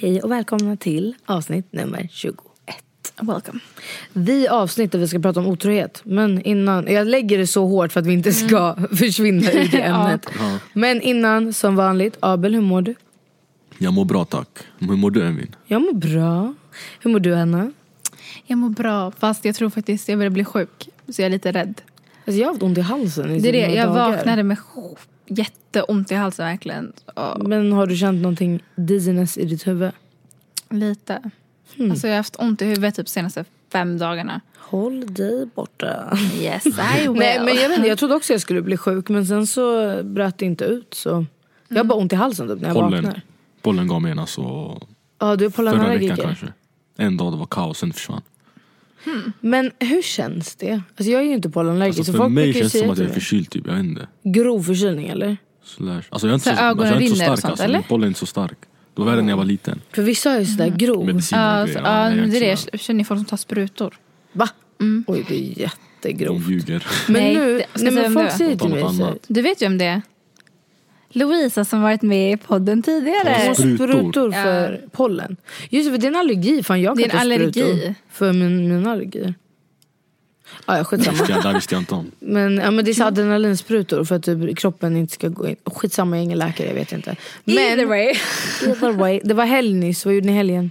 Hej och välkomna till avsnitt nummer 21. Welcome. Vi avsnitt där vi ska prata om otrohet. Men innan, jag lägger det så hårt för att vi inte ska försvinna ur det ämnet. Men innan, som vanligt, Abel hur mår du? Jag mår bra tack. Hur mår du Evin? Jag mår bra. Hur mår du Anna? Jag mår bra fast jag tror faktiskt jag börjar bli sjuk. Så jag är lite rädd. Alltså jag har haft ont i halsen i Det är det, jag dagar. vaknade med jätteont i halsen verkligen. Och Men har du känt någonting dizziness i ditt huvud? lite. Hmm. Alltså jag har haft ont i huvudet typ senaste fem dagarna. Håll dig borta. Yes I will. Nej men jag, vet, inte, jag trodde också jag skulle bli sjuk men sen så bröt det inte ut så. Jag har bara ont i halsen typ när jag Pollen. vaknar. Pollen gav mig en alltså Ja du är förra veckan pollenallergiker. kanske. En dag det var kaos, sen försvann. Men hur känns det? Alltså jag är ju inte pollenallergiker Alltså så för folk mig känns det som att jag är förkyld typ, jag vet inte. Grov förkylning eller? Slash. Alltså jag är inte Så så, alltså, ögonen jag är inte så stark sånt, alltså. eller? Pollen är inte så stark. Det var värre när jag var liten. För vissa är ju sådär grov. Mediciner Ja, och så, grejer. ja, nej, det är det. så- Jag känner folk som tar sprutor. Va? Mm. Oj det är De jättegrovt. ljuger. Men Nej, nu, nej, säga men folk säger till mig så. Du vet ju om det är. Lovisa som varit med i podden tidigare. "Åh, Sprutor. sprutor för pollen. Just det, det är en allergi. Fan jag Det kan är en allergi. För min, min allergi. Ja, ja skitsamma. Det här visste jag inte om. Men, ja, men det är så adrenalinsprutor för att typ, kroppen inte ska gå in. Skitsamma, jag är ingen läkare, jag vet inte. Men, Either way. Either way. Det var helg nyss, vad gjorde ni helgen?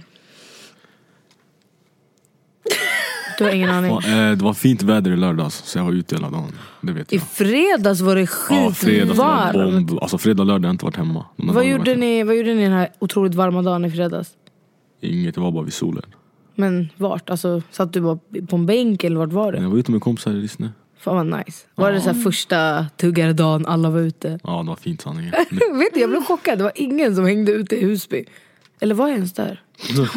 Du har ingen aning. Eh, Det var fint väder i lördags så jag var ute hela dagen. Det vet I jag. fredags var det Ja, fredag var skitvarmt. bomb. Alltså fredag lördag har jag inte varit hemma. De här vad, dagarna gjorde var ni, vad gjorde ni den här otroligt varma dagen i fredags? Inget, jag var bara vid solen. Men vart? Alltså, satt du bara på en bänk eller vart var Jag det? var ute med kompisar i Rissne. Fan vad nice. Var det så här första tuggardagen alla var ute? Ja det var fint sanningen. Vet du, jag blev chockad. Det var ingen som hängde ute i Husby. Eller var jag ens där? jag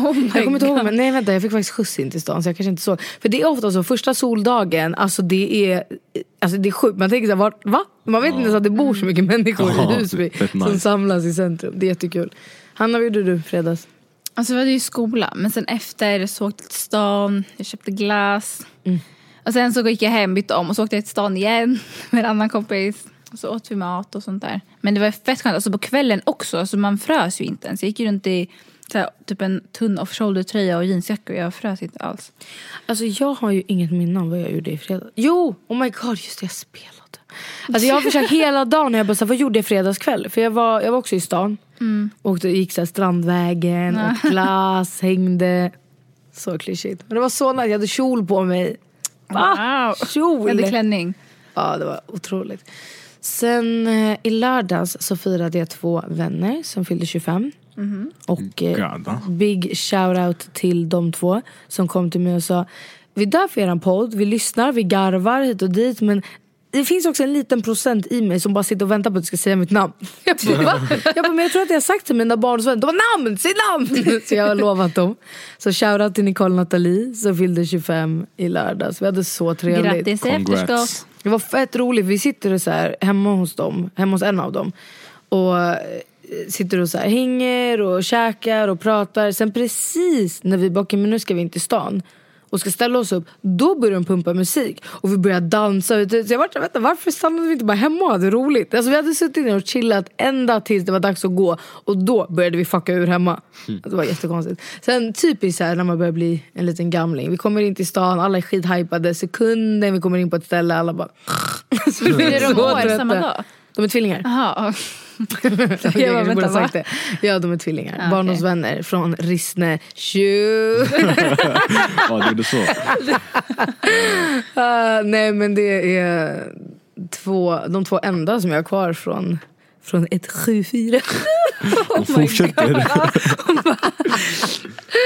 kommer inte ihåg. Men nej vänta, jag fick faktiskt skjuts in till stan så jag kanske inte såg. För det är ofta så, första soldagen, alltså det är, alltså det är sjukt. Man tänker så här, vart, va? Man vet inte ens att det bor så mycket människor Ja, i Husby som nice. samlas i centrum. Det är jättekul. Hanna, vad gjorde du fredags? Alltså vi hade ju skola, men sen efter så åkte jag till stan, jag köpte glass. Och sen så gick jag hem, bytte om och så åkte jag till stan igen med en annan kompis. Och så åt vi mat och sånt där. Men det var fett skönt, alltså på kvällen också, alltså man frös ju inte ens. Jag gick ju runt i här, typ en tunn off-shoulder tröja och jeansjacka och jag frös inte alls. Alltså jag har ju inget minne av vad jag gjorde i fredags. Jo! Oh my god, just det, jag spelade. Alltså jag har försökt hela dagen, jag bara så här, vad gjorde jag fredagskväll? För jag var, jag var också i stan. Åkte, gick så här, Strandvägen, åt glass, hängde. Så klyschigt. Men det var så nice, jag hade kjol på mig. Va? Wow. Kjol! Jag hade klänning. Ja, det var otroligt. Sen eh, i lördags så firade jag två vänner som fyllde 25. Och eh, big shout out till de två som kom till mig och sa Vi är där för eran podd, vi lyssnar, vi garvar hit och dit men det finns också en liten procent i mig som bara sitter och väntar på att du ska säga mitt namn. Jag bara, Va? Jag, bara, men jag tror att jag har sagt till mina barndomsvänner, de bara namn, säg namn! Så jag har lovat dem. Så shoutout till Nicole Nathalie som fyllde 25 i lördags. Vi hade så trevligt. Grattis i efterskott. Det var fett roligt. Vi sitter så här hemma hos dem, hemma hos en av dem. Och eh, sitter och så här hänger och käkar och pratar. Sen precis när vi bara, okej, men nu ska vi in till stan och ska ställa oss upp, då börjar de pumpa musik. Och vi börjar dansa. Så jag var så vänta, varför stannade vi inte bara hemma och hade roligt? Alltså vi hade suttit ner och chillat ända tills det var dags att gå. Och då började vi fucka ur hemma. Det var jättekonstigt. Sen typiskt så här när man börjar bli en liten gamling. Vi kommer in till stan, alla är skithypade. Sekunden vi kommer in på ett ställe, alla bara... Så vi är de år samma dag? De är tvillingar. Jaha. Okej, bara, jag borde vänta, sagt det. Ja, de är tvillingar. Ah, Barndomsvänner från Rissne. Tju. Ja, det är det så. Ah, nej, men det är två, de två enda som jag har kvar från, från ett 7-4. De fortsätter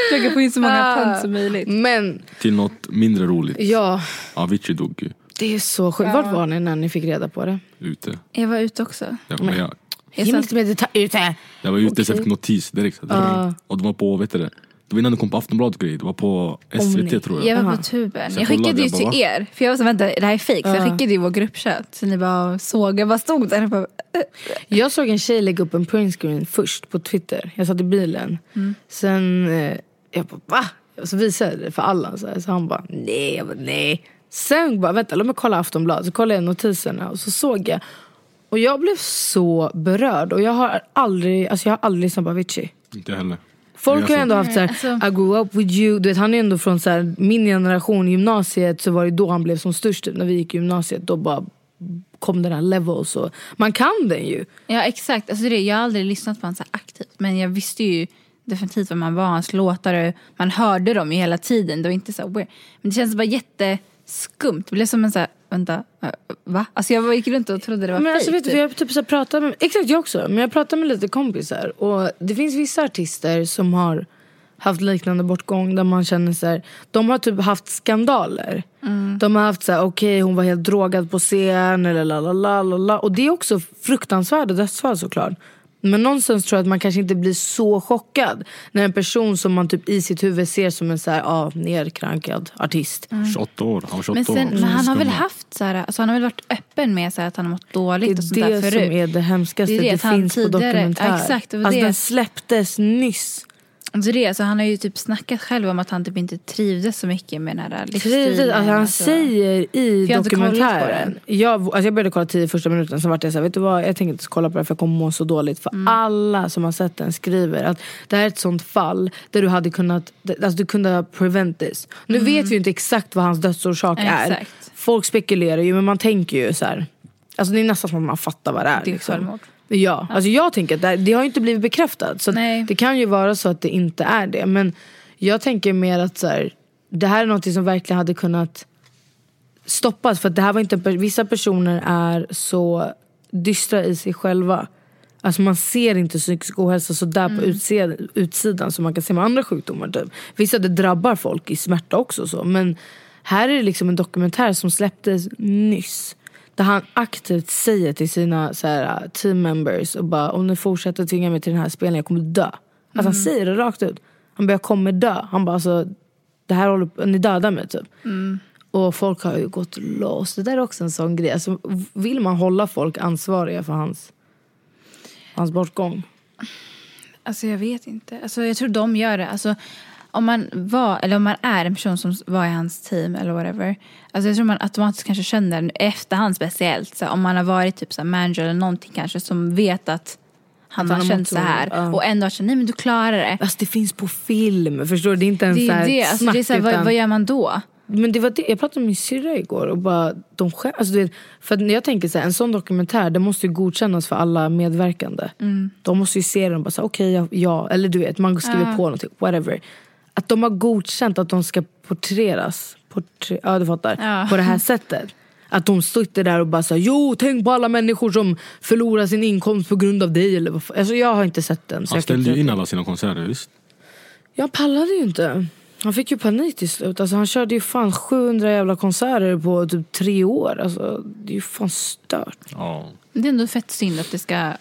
Försöka få in så många Ah. pund som möjligt. Men till något mindre roligt. ja, Avicii dog ju det är så sjukt. Vart var ni när ni fick reda på det? ute. Jag var ute också. Jag, Jag Ge mig lite mer detalj. Ute. jag var ute jag fick notis direkt. Och de var på, vet du det? Det var innan de kom på Aftonbladet och grejer. Det var på Omni. SVT tror jag. jag var på tuben. Jag jag skickade ju till er. För jag var så vänta det här är fejk. Så jag Ja. skickade ju vår gruppchatt. Så ni bara såg. Jag bara stod där och bara. Jag såg en tjej lägga upp en printscreen först på Twitter. Jag satt i bilen. Sen, eh, jag bara va? Och så visade jag det för Allan. Så, här. så han bara nej. Jag bara, nej. Sen bara vänta låt mig kolla Aftonbladet. Så kollade jag notiserna och så såg jag. Och jag blev så berörd. Och jag har aldrig, alltså jag har aldrig lyssnat på Avicii. Inte heller. Folk har ändå så- haft såhär, alltså- I grew up with you. Du vet, han är ändå från såhär, min generation, gymnasiet så var det då han blev som störst. Typ. När vi gick i gymnasiet då bara kom den här levels. Och, man kan den ju. Ja exakt. Alltså det, jag har aldrig lyssnat på honom så aktivt. Men jag visste ju definitivt vad man var. Hans låtar. Man hörde dem ju hela tiden. Det var inte så här weird. Men det känns bara jätteskumt. Det blev som en så här, vänta, äh, va? Alltså jag gick runt och trodde det var Men alltså, fejk, vet du, typ. jag har typ så här pratat med, exakt jag också, men jag pratar med lite kompisar och det finns vissa artister som har haft liknande bortgång där man känner så här, de har typ haft skandaler. Mm. De har haft så här, okej hon var helt drogad på scen eller la la la la la och det är också fruktansvärda dödsfall såklart. Men någonstans tror jag att man kanske inte blir så chockad när en person som man typ i sitt huvud ser som en så här, ah, nerkrankad artist. 28 år. Han var 28 Men, sen, år. men han har väl haft så här, alltså han har väl varit öppen med så här, att han har mått Det dåligt och sånt är där det förut. som är det hemskaste. Det är Det, det finns på tidigare- dokumentär. Ja, exakt, det alltså, det. Den släpptes nyss. Alltså det, alltså han har ju typ snackat själv om att han typ inte trivdes så mycket med den här livsstilen. Precis, alltså han alltså. säger i jag dokumentären. Jag, alltså jag började kolla tio första minuten, sen vart jag så här, vet du vad, jag tänker inte kolla på det för jag kommer må så dåligt. För Mm. alla som har sett den skriver att det här är ett sånt fall där du hade kunnat, alltså du kunde ha prevent this. Nu vet vi ju inte exakt vad hans dödsorsak är. Mm. Exakt. Folk spekulerar ju men man tänker ju så här. Alltså det är nästan som att man fattar vad det är. Det är liksom. självmord. Ja, alltså jag tänker att det, det har ju inte blivit bekräftat. Så det kan ju vara så att det inte är det. Men jag tänker mer att så här, det här är något som verkligen hade kunnat stoppas. För det här var inte, vissa personer är så dystra i sig själva. Alltså man ser inte psykisk ohälsa så där på utsidan, utsidan som man kan se med andra sjukdomar. Typ. Vissa det drabbar folk i smärta också. Så. Men här är det liksom en dokumentär som släpptes nyss. Där han aktivt säger till sina så här, team members och bara om ni fortsätter tvinga mig till den här spelningen jag kommer dö. Alltså han säger det rakt ut. Han bara jag kommer dö. Han bara alltså det här håller på, ni dödar mig typ. Och folk har ju gått loss. Det där är också en sån grej. Alltså, vill man hålla folk ansvariga för hans, hans bortgång? Alltså jag vet inte. Alltså jag tror de gör det. Alltså om man var, eller om man är en person som var i hans team eller whatever. Alltså jag tror man automatiskt kanske känner efterhand speciellt. Så om man har varit typ så manager eller någonting kanske som vet att han han har känt så så, här. ja. Och ändå har känt, nej men du klarar det. Alltså det finns på film, förstår du? Det är inte ens Det så är här det. Alltså, snack. det är så här, vad, utan- vad gör man då? Men det var det, jag pratade med min syrra igår och bara, de skä- alltså du vet, för när jag tänker så här, en sån dokumentär det måste ju godkännas för alla medverkande. De måste ju se den och bara okej ja, ja, eller du vet man skriver på någonting, whatever. Att de har godkänt att de ska porträtteras, porträ- ja du fattar, Ja. på det här sättet. Att de sitter där och bara säger jo tänk på alla människor som förlorar sin inkomst på grund av dig. Eller vad fan. alltså, jag har inte sett den. Så Han ställde ju in alla sina konserter, visst? jag pallade ju inte. Han fick ju panik till slut. Alltså, han körde ju fan 700 jävla konserter på typ tre år. Alltså, det är ju fan stört. Ja. Det är ändå fett synd att det ska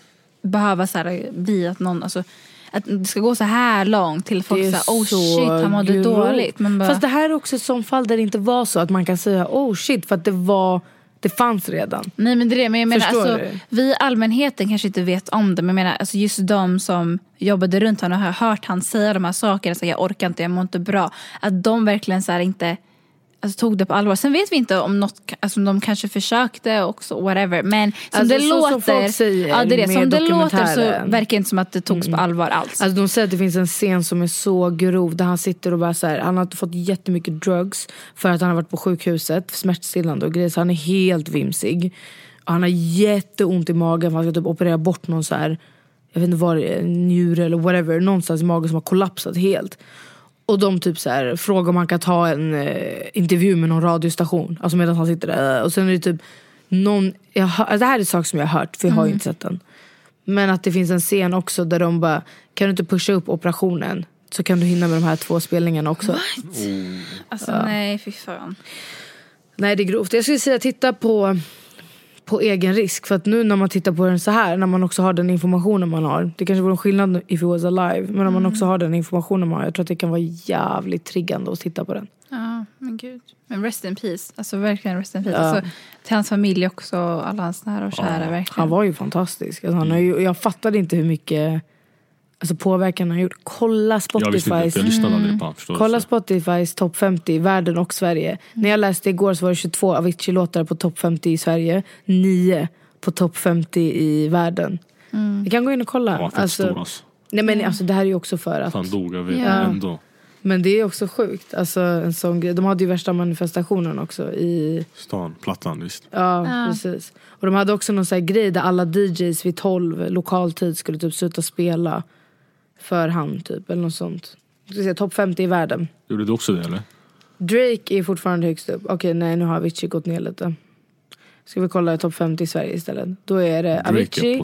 behöva så här, bli att någon, alltså att det ska gå så här långt till folk säger oh shit han mådde grovt. dåligt. Men bara, Fast det här är också ett sånt fall där det inte var så att man kan säga oh shit för att det var det fanns redan. Nej men det är det, men jag menar Förstår alltså, du? vi allmänheten kanske inte vet om det men jag menar alltså just de som jobbade runt honom och har hört han säga de här sakerna, så jag orkar inte, jag mår inte bra. Att de verkligen så här inte alltså, tog det på allvar. Sen vet vi inte om något, alltså, de kanske försökte också, whatever. Men som Alltså, det så som låter, folk säger ja, det är det. Som det låter så verkar det inte som att det togs på allvar alls. Alltså de säger att det finns en scen som är så grov där han sitter och bara så här, han har fått jättemycket drugs för att han har varit på sjukhuset, smärtstillande och grejer så han är helt vimsig. Han har jätteont i magen för han ska typ operera bort någon så här, jag vet inte är, njure eller whatever, någonstans i magen som har kollapsat helt. Och de typ så här, frågar om han kan ta en eh, intervju med någon radiostation, alltså medan han sitter där. Och sen är det typ någon, jag, hör- alltså det här är saker som jag har hört, för jag har ju inte sett den. Men att det finns en scen också där de bara, kan du inte pusha upp operationen? Så kan du hinna med de här två spelningarna också. Alltså nej, fy fan. Nej det är grovt. Jag skulle säga titta på, på egen risk. För att nu när man tittar på den så här, när man också har den informationen man har. Det kanske vore en skillnad if it was alive. Men om man också har den informationen man har. Jag tror att det kan vara jävligt triggande att titta på den. Ja, men gud. Men rest in peace. Alltså verkligen rest in peace. Alltså, till hans familj också, alla hans nära och kära. verkligen. Han var ju fantastisk. Alltså, han har ju, jag fattade inte hur mycket alltså, påverkan han har gjort. Kolla Jag visste inte, Spotifys. jag lyssnade aldrig på du? Kolla Spotifys topp 50 i världen och Sverige. När jag läste igår så var det 22 Avicii-låtar på topp 50 i Sverige. 9 på topp 50 i världen. Vi kan gå in och kolla. Han var fett stor alltså. nej men alltså, det här är ju också för att... Han dog, jag vet. Ja. Men ändå. Men det är också sjukt. Alltså, en sån grej. De hade ju värsta manifestationen också i... Stan, Plattan, visst. Ja, precis. Och de hade också någon sån här grej där alla DJs vid 12 lokal tid skulle typ sluta spela för han typ, eller något sånt. Jag ska säga Topp 50 i världen. Gjorde du också det eller? Drake är fortfarande högst upp. Okej, nej nu har Avicii gått ner lite. Ska vi kolla topp 50 i Sverige istället? Då är det Drake är Avicii.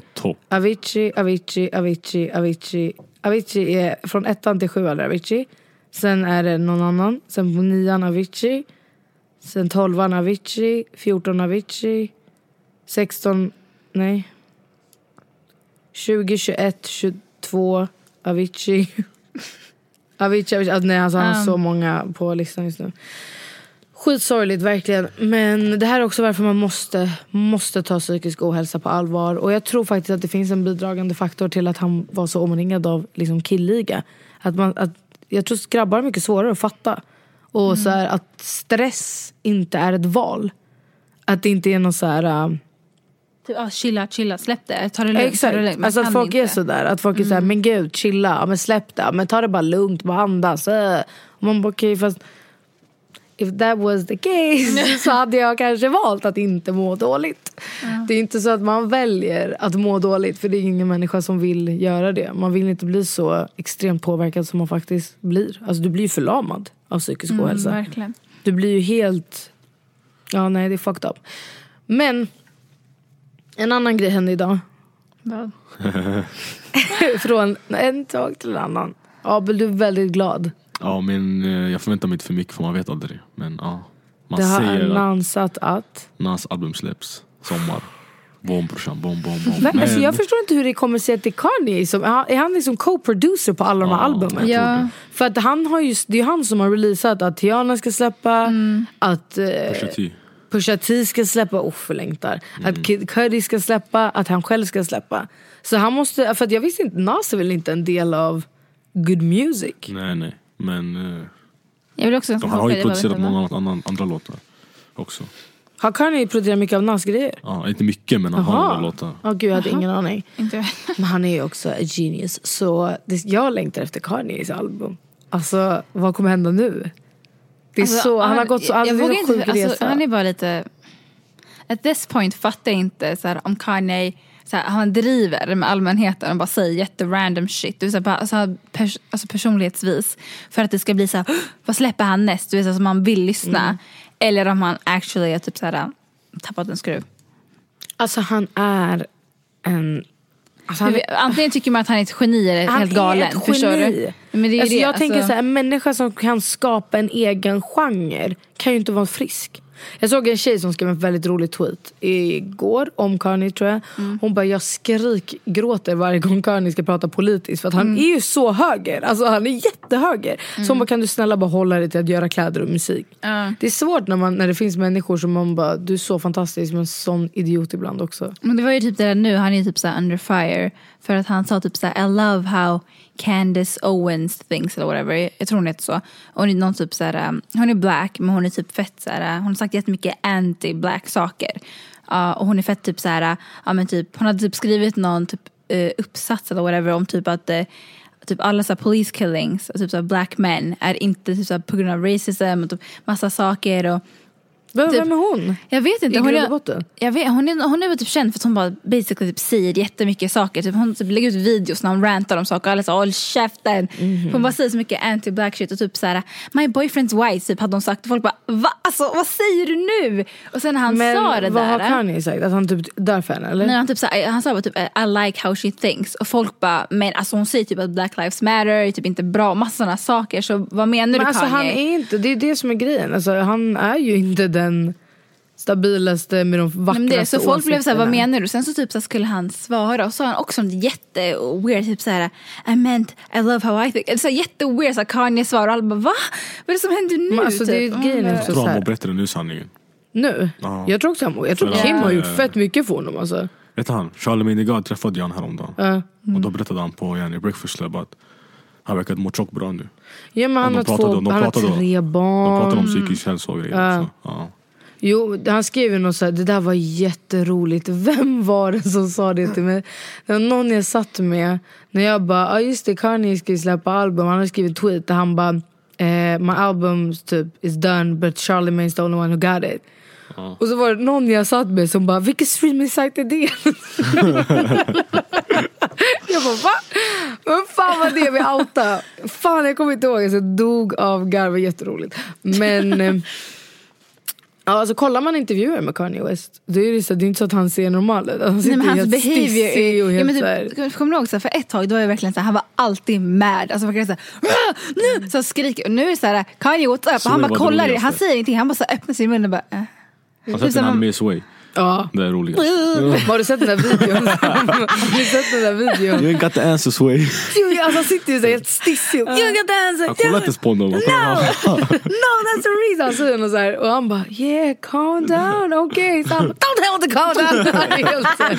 Avicii, Avicii, Avicii, Avicii. Avicii är från ettan till sjuan är Avicii. Sen är det någon annan. Sen på nian Avicii. Sen tolvan Avicii. 14 Avicii. 16, nej. 20, 21, 22 Avicii. Avicii, Avicii. Alltså, nej, alltså, han har så många på listan just nu. Skitsorgligt verkligen. Men det här är också varför man måste, måste ta psykisk ohälsa på allvar. Och jag tror faktiskt att det finns en bidragande faktor till att han var så omringad av liksom killiga. Att man, att, jag tror att grabbar är mycket svårare att fatta. Och så här, att stress inte är ett val. Att det inte är någon så här... Typ, ah, chilla, chilla, släpp det. Ta det lugnt. Exakt. det lugnt. Alltså att folk inte. Mm. är sådär. Att folk är såhär, men gud chilla, ja, men släpp det, ja, men ta det bara lugnt, bara andas. Äh. Och man bara okej fast if that was the case så hade jag kanske valt att inte må dåligt. Det är inte så att man väljer att må dåligt för det är ingen människa som vill göra det. Man vill inte bli så extremt påverkad som man faktiskt blir. Alltså du blir ju förlamad av psykisk Mm, ohälsa. verkligen. Du blir ju helt... Ja, nej, det är fucked up. Men en annan grej hände idag. Vad? Från en dag till en annan. Abel, du är väldigt glad. Ja men eh, jag förväntar mig inte för mycket för man vet aldrig. Men ja. Man Det har säger att annonsat att... Nas album släpps. Sommar. Bom brorsan, bom bom bom. Men, alltså, jag förstår inte hur det kommer sig att det är Kanye som... Är han liksom co-producer på alla de här Ja, albumen? jag tror Ja. det. För att han har just, det är han som har releasat att Tiana ska släppa, att eh, Pusha T. Pusha T ska släppa, oh förlängtar. Mm. Att Kid Cudi ska släppa, att han själv ska släppa. Så han måste, för att jag visste inte, Nas är väl inte en del av good music? Nej nej. Men eh, Jag vill också de, han har ju producerat många andra, andra låtar. Också. Har Kanye producerat mycket av Nas grejer? Ja, inte mycket men han har några låtar. Åh gud jag hade ingen aning. Inte Men han är ju också a genius. Så det, jag längtar efter Kanyes album. Alltså vad kommer hända nu? Är Alltså, så, han har gått så, alltså, vågar en inte, sjuk alltså, resa. Han är bara lite... At this point fattar jag inte så här, om Kanye så här, han driver med allmänheten och bara säger jätterandom shit. Du så här, bara, alltså, pers alltså personlighetsvis. För att det ska bli så här, "Åh, vad släpper han näst? Du vet, så alltså, man vill lyssna. Mm. Eller om han actually har typ så här, tappat en skruv. Alltså han är en... Alltså, han Antingen tycker man att han är ett geni eller Han helt galen. är ett förstår geni. du? Men det är alltså, det, jag tänker alltså- så här, en människa som kan skapa en egen genre kan ju inte vara frisk. Jag såg en tjej som skrev en väldigt rolig tweet igår om Kanye tror jag. Mm. Hon bara jag skrikgråter varje gång Kanye ska prata politiskt för att han Mm. är ju så höger. Alltså han är jättehöger. Så hon bara kan du snälla bara hålla dig till att göra kläder och musik. Det är svårt när, man, när det finns människor som man bara du är så fantastisk men sån idiot ibland också. Men det var ju typ det där nu, han är typ såhär under fire. För att han sa typ såhär, I love how Candace Owens things eller whatever. Jag tror hon heter så. Hon är någon typ så här, um, hon är black men hon är typ fett så här, uh, hon har sagt jättemycket anti-black saker. Uh, och hon är fett typ så här, uh, ja men typ, hon hade typ skrivit någon typ uh, uppsats eller whatever om typ att uh, typ alla så här police killings, typ så här black men är inte typ så här på grund av racism och typ massa saker och vem, Typ- vem är hon? Jag vet inte. I Hon är, jag vet, hon, är, hon är typ känd för att hon bara basically typ säger jättemycket saker. Typ, hon typ lägger ut videos när hon rantar om saker alla säger håll käften. Mhm. Hon bara säger så mycket anti-black shit och typ såhär my boyfriend's white typ hade hon sagt. Och folk bara va? Alltså vad säger du nu? Och sen när han Men sa det vad där. har Kanye sagt? Att han typ dör för henne eller? Nej, han, typ såhär, han sa bara typ I like how she thinks. Och folk bara, men alltså hon säger typ att black lives matter typ inte bra. Massa sådana saker. Så vad menar Men du alltså Kanye? han är inte, det är det som är grejen. Alltså, han är ju inte den stabilaste med de vackraste men det, så folk blev såhär, vad menar du? Sen så typ så skulle han svara och så sa han också något jätteweird, typ såhär I meant I love how I think. Eller så här jätteweird så här Kanye svar och alla bara va? Vad är det som händer nu? Men alltså, det är typ? grejen Mm. också Jag tror han mår bättre nu sanningen. Nu? Ja. Jag tror också han Jag tror Ja. Kim har gjort fett mycket för honom alltså. Vet du han? Charlemagne God träffade jag han häromdagen. Ja. Och då berättade han på yani, Breakfast Club att han verkade må tjock bra nu. Ja men han de har två, pratade- de han har pratade- tre De barn. pratade om psykisk hälsa och grejer också. Ja. Jo, han skrev ju något såhär, det där var jätteroligt. Vem var det som sa det till mig? Det var någon jag satt med. När jag bara, ja ah, just det, Kanye ska ju släppa album. Han har skrivit tweet där han bara, eh, my album typ is done but Charlemagne's the only one who got it. Och så var det någon jag satt med som bara, vilken streaming-sajt är det? jag bara, va? Vem fan var det vi outade? Fan jag kommer inte ihåg, jag så dog av garv, jätteroligt. Men eh, Ja, alltså, kollar man intervjuer med Kanye West då är det, så, det är inte så att han ser normal ut. Han Nej, sitter men hans helt behavior stissig och är, ja, helt men typ, Kommer du ihåg så här, för ett tag då var jag verkligen så här, han var alltid mad. Alltså verkligen så här, "Ah, nu! Så skriker. Och nu är det så här, Kanye what's up? Så han bara kollar, han säger ingenting. Han bara så här, öppnar sin mun och bara äh. Har sett som en om- anime Sway? Ja. Det är roligt. Har du sett den där videon? Har du sett den där videon? You ain't got the answer Sway. Jo, alltså, han sitter ju så här helt stissig. You got the answer. Jag kollar inte ens på honom. No, no that's the reason. Han säger något så här, och han bara yeah calm down okay. Så han bara, don't tell to calm down. Här.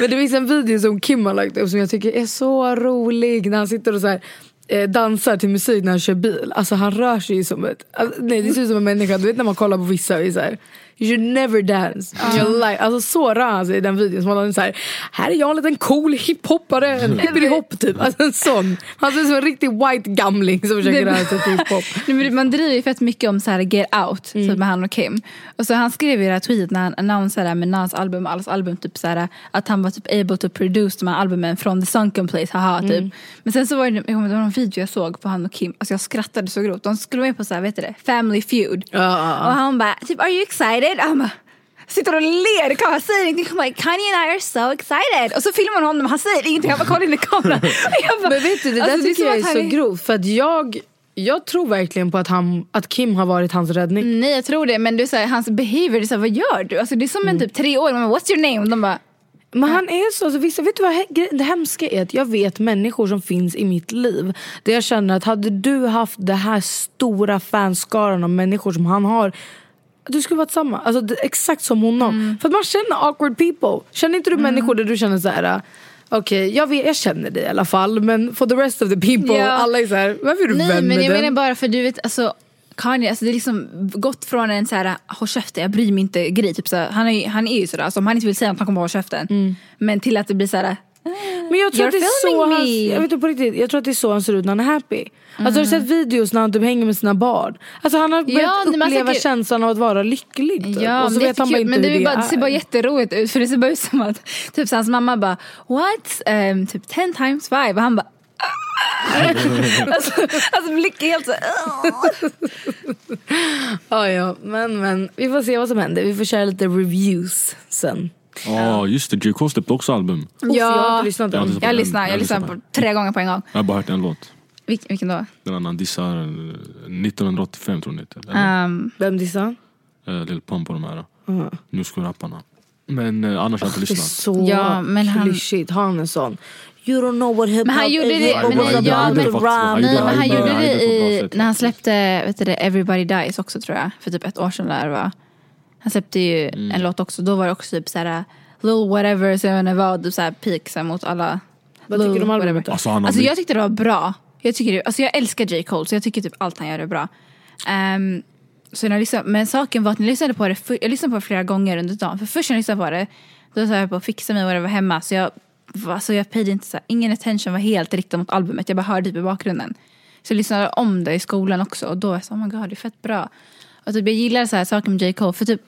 Men det finns en video som Kim har lagt upp som jag tycker är så rolig när han sitter och så här eh, dansar till musik när han kör bil. Alltså han rör sig ju som ett, alltså, nej det ser ut som en människa. Du vet när man kollar på vissa och är så här, You never dance in your life. Alltså så rör han sig i den videon. Som att han är så här, här är jag en liten cool hiphoppare, en hippity-hop typ. Alltså en sån. Han ser ut som en riktig white gamling som försöker röra sig till hiphop. Man driver ju fett mycket om så här, Get Out Mm. typ med han och Kim. Och så Han skrev i det här tweetet när han annonserade med Nas album, allas album, typ så här, att han var typ able to produce de här albumen från the sunken place, haha Mm. typ. Men sen så var det, jag kommer ihåg, det var en video jag såg på han och Kim, alltså jag skrattade så grovt. De skulle med på så här, vet du det, Family Feud. Ja. Och han bara, typ are you excited? Han bara, Sitter och ler i kameran, han säger ingenting. Han bara, Kanye and I are so excited. Och så filmar man honom, han säger ingenting. Han bara kollar in i kameran. Bara, Men vet du, det alltså, där är tycker jag är så grovt. För att jag, jag tror verkligen på att, han, att Kim har varit hans räddning. Nej jag tror det men är så här, hans behavior, är så här, vad gör du? Alltså, det är som Mm. en typ tre år, man bara, what's your name? Och de bara, Men han är så, alltså, vissa, vet du vad det hemska är? Att jag vet människor som finns i mitt liv. Där jag känner att hade du haft det här stora fanskaran av människor som han har. Du skulle varit samma, alltså, det, exakt som honom. Mm. För att man känner awkward people. Känner inte du människor där du känner så här. äh, Okej, jag, vet- jag känner dig i alla fall men for the rest of the people, Ja. alla är så här, varför är du nej vän men med jag den? menar bara för du vet alltså Kanye, alltså det är liksom gått från en så här håll käften, jag bryr mig inte grej. Typ så här, han, är, han är ju sådär, alltså, om han inte vill säga något han kommer hålla käften. Mm. Men till att det blir så här. Men jag tror, att det är så han, jag, vet inte på riktigt, jag tror att det är så han ser ut när han är happy. Alltså, har du sett videos när han typ hänger med sina barn? Alltså, han har börjat Ja, uppleva säkert- känslan av att vara lycklig. Typ. Ja, och så men det, är vet han bara inte men det, hur är det bara, det ser är. bara jätteroligt ut för det ser bara ut som att typ så hans mamma bara what? Um, typ 10 times 5 och han bara alltså, alltså blicken helt så ja, ja. Men, men vi får se vad som händer. Vi får köra lite reviews sen. Ja just det, J. Cole släppte också album. Uff, jag har lyssnat Jag Jag på lyssnar, den. jag lyssnar lyssnar på tre gånger på en gång. Jag har bara hört en låt. Vilken, vilken då? Den annan dissar eh, 1985 tror ni. Eller? Um, Vem dissar? Uh, Lil Pump och de här. Nu ska rapparna. Men eh, annars har jag inte Det är lyssnat. så Ja, men han- klyschigt. Har han en sån? You don't know what hip Men han gjorde det- men the ja, men- men han gjorde- det i, när han släppte vet du, det, Everybody Dies också tror jag. För typ ett år sedan där var. Han släppte ju Mm. en låt också. Då var det också typ såhär Lil whatever, så jag vet inte vad, typ såhär peak så mot alla. Vad tycker du om albumet? Alltså, Alltså jag tyckte det var bra. Jag, tycker det, alltså jag älskar J. Cole så jag tycker typ allt han gör är bra. Ehm, så när jag lyssnade, men saken var att när jag lyssnade på det, för, jag lyssnade på det flera gånger under dagen. För först när jag lyssnade på det, då sa jag på att fixa mig och jag var hemma. Så jag, alltså jag paid inte så här, ingen attention var helt riktad mot albumet. Jag bara hörde typ i bakgrunden. Så jag lyssnade om det i skolan också och då var jag så oh my god det är fett bra. Och typ jag gillar så här saker med J. Cole. För typ,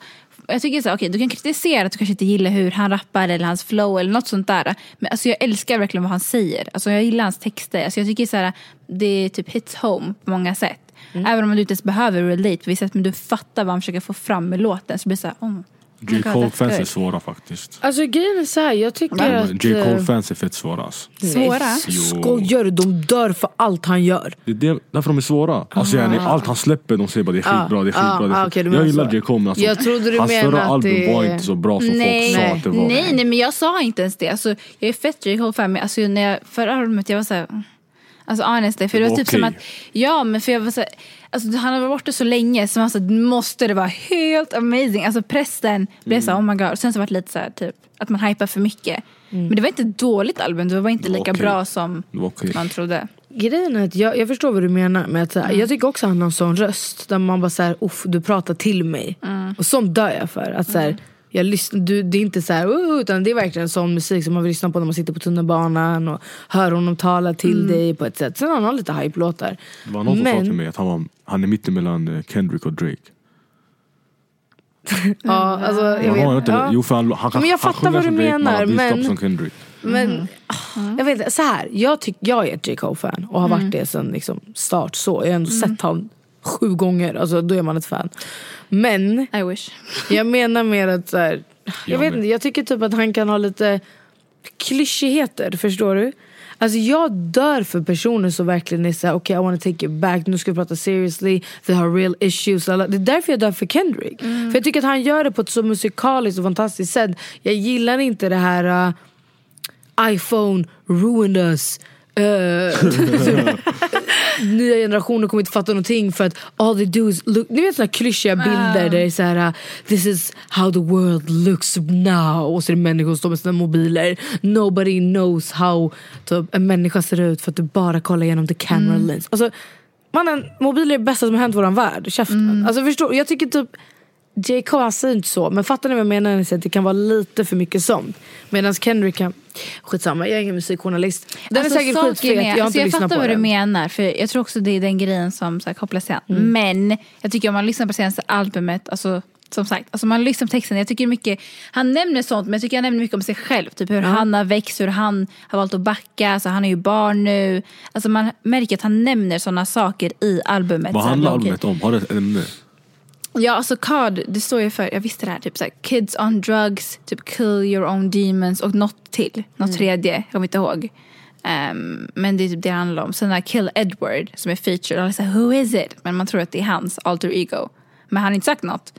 jag tycker så här, okej du kan kritisera att du kanske inte gillar hur han rappar eller hans flow eller något sånt där. Men alltså jag älskar verkligen vad han säger. Alltså jag gillar hans texter. Alltså jag tycker så här, det är typ hits home på många sätt. Även om du inte ens behöver relate på vissa sätt. Men du fattar vad han försöker få fram med låten. Så blir det så här, oh, J. Cole-fans är svåra faktiskt. Alltså grejen är så här, jag tycker Va? att... J. eh, Cole-fans är fett svåra alltså. Svåra? Jo. Skojar du? De dör för allt han gör. Det är det, därför de är svåra. Alltså, yani, allt han släpper, de säger bara det är skitbra, det är ah, skitbra. det är ah, skit- okej, du jag gillar så. J. Cole men alltså, Jag trodde du hans förra att album det- var inte så bra som Nej, folk sa att det var. nej, nej, men jag sa inte ens det. Alltså, jag är fett J. Cole-fan, men alltså, när jag, förra albumet jag var så här, mm. Alltså honestly, för det, Det var typ som okej. att, ja men för jag var så alltså han har varit borta så länge så man så här, måste det vara helt amazing. Alltså prästen blev så Mm. oh my god. Sen så var det lite så här, typ, att man hypar för mycket. Men det var inte ett dåligt album, det var inte lika okej. bra som okej. man trodde. Grejen är att jag, jag förstår vad du menar. Med att, så här, Jag tycker också att han har en sån röst. Där man bara såhär, uff du pratar till mig. Och sånt dör jag för. Att, så här, jag lyssnar, du, det är inte så här, uh, utan det är verkligen sån musik som man vill lyssna på när man sitter på tunnelbanan. Och hör honom tala till dig på ett sätt. Sen har han lite hype-låtar. Det var någon som sa Men- till mig att han, var, han är mittemellan eh, Kendrick och Drake. Ja, alltså, jag Han vet, inte, ja. Jo för han, han, Men jag han fattar vad du menar, han men- som Kendrick. Men ah, jag vet så här, jag, tyck, jag är ett J. Cole-fan och har varit det sen liksom, start så. Jag har ändå sett honom sju gånger, alltså, då är man ett fan. Men I wish. jag menar mer att så här, jag, vet inte, jag tycker typ att han kan ha lite klyschigheter, förstår du? Alltså jag dör för personer som verkligen är såhär, okej I wanna take it back, nu ska vi prata seriously, vi har real issues. alla- Det är därför jag dör för Kendrick. För jag tycker att han gör det på ett så musikaliskt och fantastiskt sätt. Jag gillar inte det här uh, iPhone ruined us. Uh, nya generationer kommer inte fatta någonting för att all they do is look, ni vet såna klyschiga bilder där det är så här uh, this is how the world looks now och så är det människor som står med sina mobiler. Nobody knows how typ, en människa ser ut för att du bara kollar igenom the camera lens. Alltså, mannen, mobiler är det bästa som har hänt våran värld, käften. Alltså förstår, jag tycker typ J. Cole han säger inte så, men fattar ni vad jag menar när jag säger att det kan vara lite för mycket sånt? Medan Kendrick kan, skitsamma jag är ingen musikjournalist. Den Alltså, är säkert skitfet, jag har alltså, inte jag lyssnat fattar på vad den. du menar, för jag tror också det är den grejen som så här, kopplas igen. Mm. Men jag tycker om man lyssnar på senaste albumet, alltså, som sagt, alltså man lyssnar på texten, jag tycker mycket, han nämner sånt men jag tycker han nämner mycket om sig själv. Typ hur han har växt, hur han har valt att backa, alltså han är ju barn nu. Alltså man märker att han nämner sådana saker i albumet. Vad handlar albumet om? Har det ett ämne? Ja, alltså CARD, det står ju för, jag visste det här, typ såhär, kids on drugs, typ kill your own demons och något till, något tredje, jag kommer inte ihåg. Ehm, men det är typ det det handlar om. Sen Kill Edward som är featured, och alla säger who is it? Men man tror att det är hans alter ego. Men han har inte sagt något.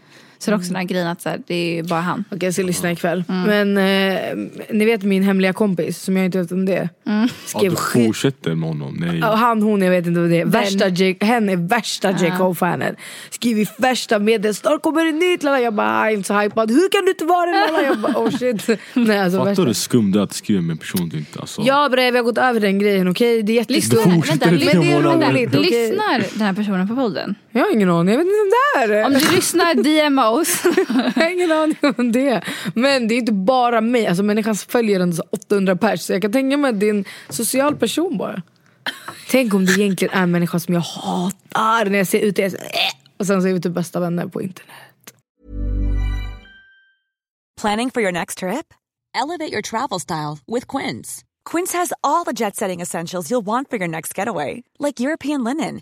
Så det är också den här grejen att så här, det är bara han. Okej jag ska lyssna ikväll. Mm. Men eh, ni vet min hemliga kompis som jag inte vet om det är. Mm. Ja, Skrev du skit. fortsätter med honom? Nej. Ja, Han, hon, jag vet inte vad det är. Värsta J, hen är värsta J. Cole-fanen. Skriver värsta meddelanden. Snart kommer det nytt. Lala. Jag bara, jag är inte så hypad. Hur kan du inte vara det? Lala. Jag bara, oh shit. Nej, alltså, Fattar värsta. du hur skumt det är att skriva med en person du inte... Alltså, Ja bre, vi har gått över den grejen, okej? Det är Lyssnar, vänta, lyssnar, vänta, roligt, okej? lyssnar den här personen på podden? Jag har ingen aning, jag vet inte vem det är. Om du lyssnar, DMa oss. Jag har ingen aning om det. Men det är inte bara mig, alltså människan följer ändå så 800 pers. Så jag kan tänka mig att det är en social person bara. Tänk om det egentligen är en människa som jag hatar när jag ser ut. Jag är så, äh. Och sen så är vi typ bästa vänner på internet. Planning for your next trip? Elevate your travel style with Quince. Quince has all the jet setting essentials you'll want for your next getaway, like European linen,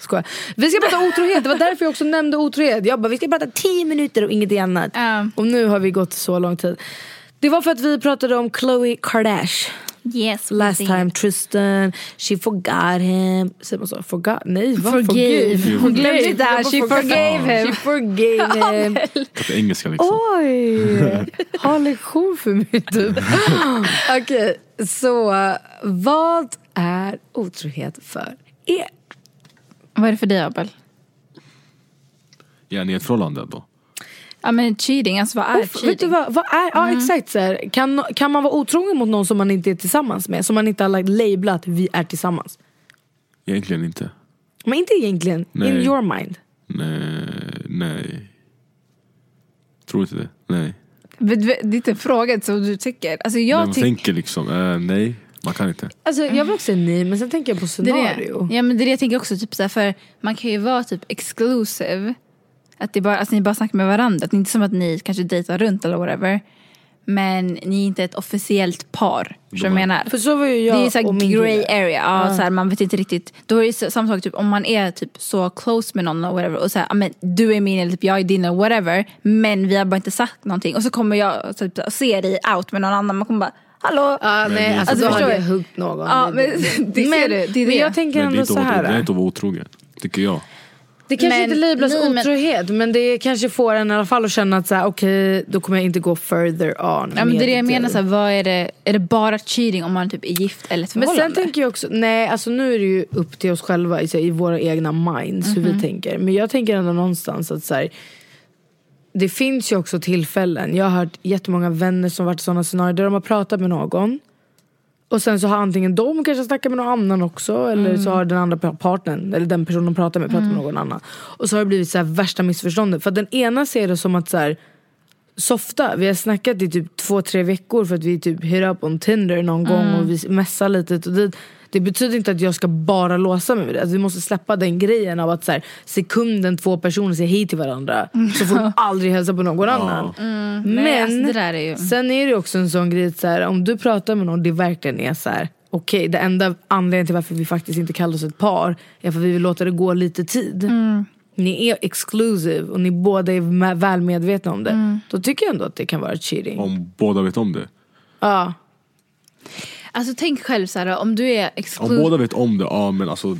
Skojar. Vi ska prata otrohet, det var därför jag också nämnde otrohet. Jag bara, vi ska prata 10 minuter och ingenting annat. Ja. Och nu har vi gått så lång tid. Det var för att vi pratade om Khloe Kardashian. Yes, Last we time Tristan, she forgot him. Säger man så? Forgot? Nej, vad? Forgave. Hon glömde inte det här. Bara She forgave him. She forgave him. Prata engelska liksom. Oj! Ha lektion för mig typ. Okej, så vad är otrohet för er? Vad är det för dig Abel? Ja, ni är ett förhållande då? Ja men cheating, alltså vad är Uff, cheating? vet du vad, vad är, ja exakt så här. Kan, kan man vara otrogen mot någon som man inte är tillsammans med? Som man inte har lagt lablat vi är tillsammans? Egentligen inte. Men inte egentligen, in Nej. your mind. Nej. nej. Tror inte det. Nej. Det är inte en fråga som du tycker. Alltså Nej, jag man tycker... tänker liksom, eh, nej. Man kan inte. Alltså jag vill också säga nej men sen tänker jag på Det är scenario. det. Ja men det är det jag tänker också, typ så här, för man kan ju vara typ exclusive. Att det bara, alltså, ni bara snackar med varandra. Att det är inte som att ni kanske dejtar runt eller whatever. Men ni är inte ett officiellt par. Förstår du vad jag menar? För så var ju jag det är ju så och här min grey kille. area. Ja, Så här, man vet inte riktigt. Då är det så- samma sak typ, om man är typ så close med någon och whatever. Och så här, ja, men, du är min eller typ, jag är din eller whatever. Men vi har bara inte sagt någonting. Och så kommer jag typ, se dig out med någon annan. Man kommer bara Hallå? Ja, nej, det alltså inte då hade jag huggt någon. Ja, men det du, det är men det. jag tänker Men det är ändå så vara- det är här. inte att vara otrogen. Tycker jag. Det kanske Men- inte lablas nej, men- otrohet men det kanske får en i alla fall att känna att så här, okej då kommer jag inte gå further on. Ja, men det är det jag det. menar, så här, vad är, det, är det bara cheating om man typ är gift eller ett Men förhållande? sen tänker jag också, nej alltså nu är det ju upp till oss själva i, så här, i våra egna minds hur vi tänker. Men jag tänker ändå någonstans att så här, det finns ju också tillfällen, jag har hört jättemånga vänner som varit i sådana scenarier där de har pratat med någon och sen så har antingen de kanske snackat med någon annan också eller så har den andra pa- partnern, eller den personen de pratar med pratat med någon annan. Och så har det blivit så här värsta missförståndet. För den ena ser det som att så här, softa. Vi har snackat i typ två, tre veckor för att vi typ hit up on Tinder någon gång och vi messar lite och dit. Det betyder inte att jag ska bara låsa mig vid det. Alltså, vi måste släppa den grejen av att så här, sekunden två personer säger hej till varandra så får de aldrig hälsa på någon annan. Men Nej, alltså, det där är ju... sen är det också en sån grej att så här, om du pratar med någon det verkligen är så här. Okej, det enda anledningen till varför vi faktiskt inte kallar oss ett par är för att vi vill låta det gå lite tid. Ni är exclusive och ni båda är väl medvetna om det. Då tycker jag ändå att det kan vara cheating. Om båda vet om det. Ja. Alltså tänk själv så här, om du är Om exclusive. båda vet om det, ja men alltså.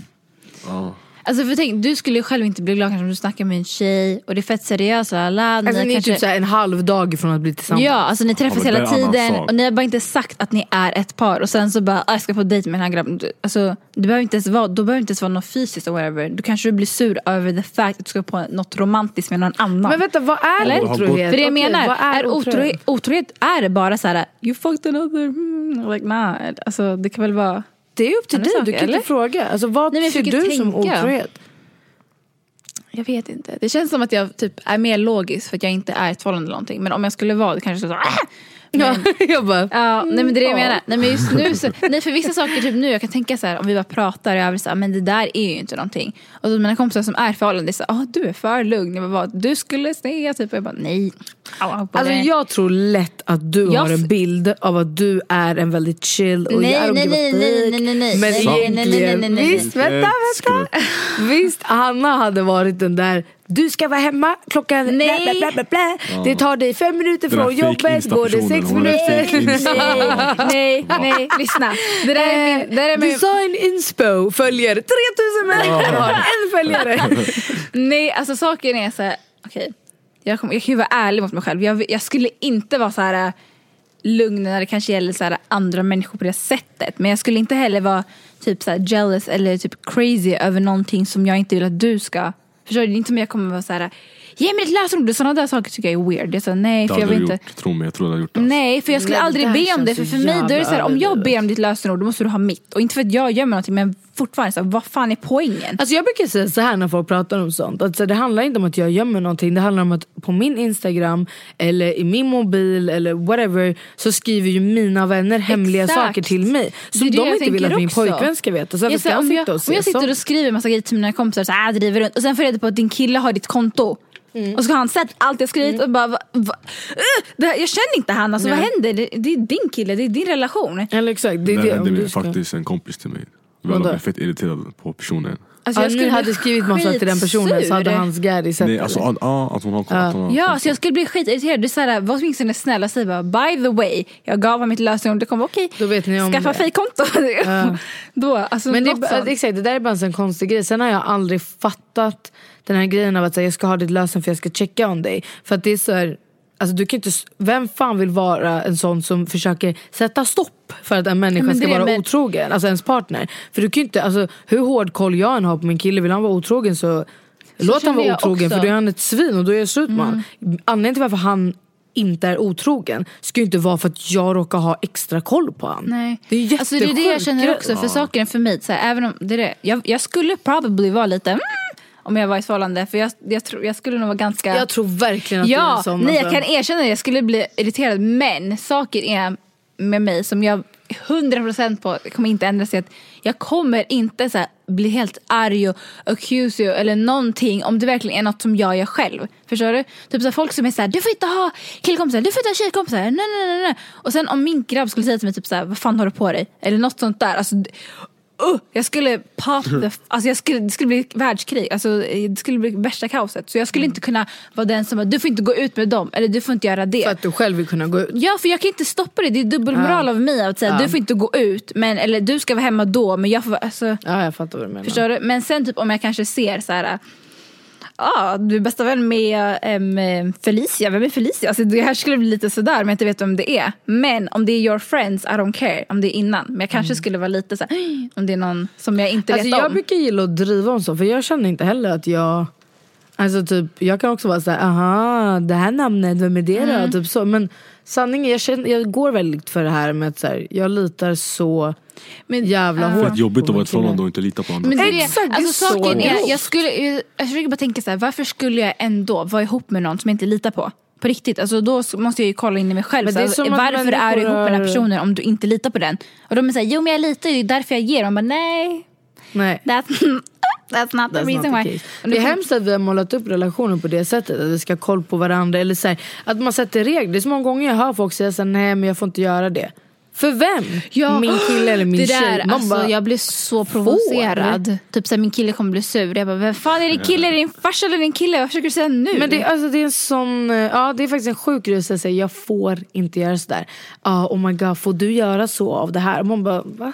Ja. Alltså för tänk, du skulle ju själv inte bli glad kanske om du snackar med en tjej och det är fett seriöst. Alla, Alltså ni är kanske... typ så här en halv dag ifrån att bli tillsammans. Ja, alltså ni träffas Ja, hela är tiden och ni har bara inte sagt att ni är ett par och sen så bara, "Ah, jag ska på dejt med den här grabben. Du- Alltså, det behöver inte ens vara, då behöver det inte ens vara något fysiskt eller whatever. Du kanske blir sur över the fact att du ska på något romantiskt med någon annan. Men vänta, vad är Eller? otrohet? För det jag menar, vad är otrohet? otrohet, otrohet är det bara så här, you fucked another, mm, like nah. Alltså det kan väl vara Det är upp till dig, du kan eller? inte fråga. Alltså, vad Nej, men ser du som tänka. otrohet? Jag vet inte. Det känns som att jag typ är mer logisk för att jag inte är i ett förhållande eller någonting. Men om jag skulle vara det kanske jag skulle säga Ja, jag bara, Ja, nej men det är det jag Ja. menar. Nej men just nu så, nej för vissa saker typ nu, jag kan tänka så här om vi bara pratar över så här, men det där är ju inte någonting. Och så mina kompisar som är förhållande, det är så här, "Ah, du är för lugn. Jag bara, "Vad? du skulle säga typ, och jag bara nej. Alltså jag tror lätt att du Jag har en bild av att du är en väldigt chill och Nej, nej, nej, nej, nej, nej, nej. Men Nej, nej, nej, nej, egentligen, nej, nej, nej. visst vänta vänta. Visst Hanna hade varit den där du ska vara hemma klockan Nej. bla, bla, bla, bla. Det tar dig fem minuter från jobbet, går det sex minuter. Insta. nej, nej, lyssna. Det där är min, det där är min, Design inspo följer 3000 människor har en följare. Nej, alltså saken är så här, okej. Jag, kommer- jag kan ju vara ärlig mot mig själv. Jag, jag skulle inte vara så här eh, lugn när det kanske gäller så här, andra människor på det sättet. Men jag skulle inte heller vara typ så här, jealous eller typ crazy över någonting som jag inte vill att du ska. Förstår du? Det är inte som jag kommer vara så här ge mig ditt lösenord. Sådana där saker tycker jag är weird. Jag säger nej Det för jag vill inte. gjort, tro mig. Jag tror du hade gjort det. Nej, för jag skulle Nej, det aldrig där be om det. känns För så för mig då är det så här, om jag ber om ditt lösenord då måste du ha mitt. Och inte för att jag gömmer någonting men fortfarande så här, vad fan är poängen? Alltså jag brukar säga så här när folk pratar om sånt. Att så det handlar inte om att jag gömmer någonting. Det handlar om att på min Instagram eller i min mobil eller whatever så skriver ju mina vänner hemliga Exakt. saker till mig. Det Som är det de jag inte vill tänker att min också. pojkvän ska veta. Så varför Jag ska säger, han om, sitta jag, och om se jag sitter sånt? och skriver massa grejer till mina kompisar så här, driver runt och sen får jag reda på att din kille har ditt konto. Mm. Och så har han sett allt jag skrivit och bara, va, va, uh, det här, jag känner inte han, alltså, vad händer? Det, det är din kille, det är din relation. Eller exakt. Det är Det det, hände du med ska... faktiskt en kompis till mig. Jag blev fett irriterad på personen. Alltså, Ja, ni bli hade skrivit massa till den personen så hade hans gaddy sett Nej, det. alltså, ja, ja, att hon har att hon har Ja, så jag skulle bli skitirriterad. Det är såhär, vad som är snälla säger bara by the way, jag gav honom mitt lösenord, det kommer okej, om skaffa det. fejkkonto. Då, alltså, Men det, exakt, det där är bara en sån konstig grej. Sen har jag aldrig fattat den här grejen av att säga, jag ska ha ditt lösen för jag ska checka om dig. För att det är så här, alltså, du kan inte, vem fan vill vara en sån som försöker sätta stopp för att en människa ska vara men- otrogen? Alltså ens partner. För du kan inte, alltså, hur hård koll jag än har på min kille, vill han vara otrogen så, låt han vara otrogen också. för då är han ett svin och då är jag slut med honom. Anledningen till varför han inte är otrogen ska ju inte vara för att jag råkar ha extra koll på honom. Nej. Det är ju alltså, det är det jag känner också. För saken för mig, så här, även om det är det, jag, jag skulle probably vara lite mm, om jag var i ett förhållande. För jag, jag, tror, jag skulle nog vara ganska... Jag tror verkligen att du är ja, en sån. nej, jag kan erkänna det. Jag skulle bli irriterad. Men saker är med mig som jag 100% på kommer inte ändra sig. Att jag kommer inte så här, bli helt arg och accuse you eller någonting om det verkligen är något som jag gör själv. Förstår du? Typ så här, folk som är såhär, du får inte ha killkompisar, du får inte ha tjejkompisar. Nej, nej, nej, nej. Och sen om min grabb skulle säga till mig typ såhär, vad fan har du på dig? Eller något sånt där. Alltså, uh, jag skulle pop the, alltså jag skulle, det skulle bli världskrig, alltså, det skulle bli värsta kaoset. Så jag skulle inte kunna vara den som du får inte gå ut med dem eller du får inte göra det. För att du själv vill kunna gå ut. Ja för jag kan inte stoppa det, det är dubbelmoral av mig att säga Ja. du får inte gå ut men, eller du ska vara hemma då men jag får alltså, Ja jag fattar vad du menar. Förstår du? Men sen typ om jag kanske ser så här. Ja, du är bästa vän med em, Felicia. Vem är Felicia? Alltså, det här skulle bli lite sådär men jag inte vet vem det är. Men om det är your friends, I don't care. Om det är innan. Men jag kanske skulle vara lite så här, om det är någon som jag inte Alltså, vet jag om. brukar gilla att driva om så för jag känner inte heller att jag Alltså typ, jag kan också vara såhär, aha det här namnet, vem är det då? Mm. Typ så. Men sanningen, jag, känner, jag går väldigt för det här med att så här, jag litar så jävla hårt Fett jobbigt att vara ett förhållande och inte lita på andra. Men det är. Exakt, det är alltså, så saken är, jag, skulle, jag, jag försöker bara tänka så här, varför skulle jag ändå vara ihop med någon som jag inte litar på? På riktigt, alltså då måste jag ju kolla in i mig själv. Men Så det är som att varför är du ihop med den här personen om du inte litar på den? Och de såhär, jo men jag litar ju, det är därför jag ger. Och man bara, nej, Nej. that's, that's not the That's reason not the why. Det är hemskt att vi har målat upp relationer på det sättet. Att vi ska ha koll på varandra. Eller så här, att man sätter regler. Det är så många gånger jag hör folk säga så här, nej men jag får inte göra det. För vem? Ja, min kille eller min det tjej? där, Man alltså, bara, jag blir så provocerad. Typ såhär, min kille kommer bli sur. Jag bara, vem fan är din kille? Är det din farsa eller din kille? Vad försöker du säga nu? Men det, alltså, det är en sån, eh, ja det är faktiskt en sjuk grej att säga jag får inte göra sådär. Ah, oh my god, får du göra så av det här? Och man bara, va?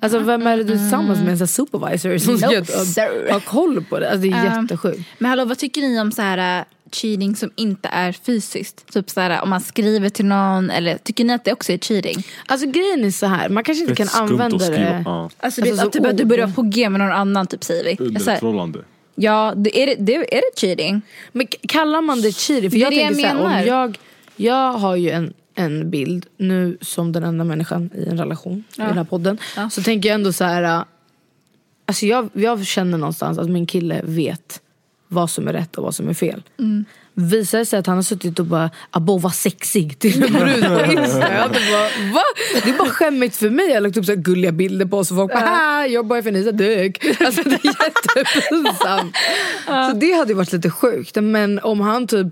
Alltså vem är det du är tillsammans med? En supervisor som ska No, sir. ha koll på det? Alltså, det är Ja. jättesjukt. Men hallå, vad tycker ni om så här äh, cheating som inte är fysiskt? Typ så här, om man skriver till någon eller tycker ni att det också är cheating? Alltså grejen är så här, man kanske inte kan använda det. ja. Alltså, det, Alltså, att typ, att du börjar på G med någon annan typ säger vi. Under Så här, ett förhållande. ja, det, är, det, det, är det cheating? Men k- kallar man det cheating? För Det är jag det jag tänker så här, menar. om jag, jag har ju en, en bild nu som den enda människan i en relation i den här podden. Ja. Så tänker jag ändå så här. äh, Alltså jag, jag känner någonstans att min kille vet vad som är rätt och vad som är fel. Mm. Visar det sig att han har suttit och bara abo vad sexig till en brud på Insta. Jag hade bara, va? Det är bara skämmigt för mig. Jag har lagt upp så gulliga bilder på oss och folk bara "Ah, jag bara för Nisa dök. Alltså det är jättepinsamt. Så det hade ju varit lite sjukt. Men om han typ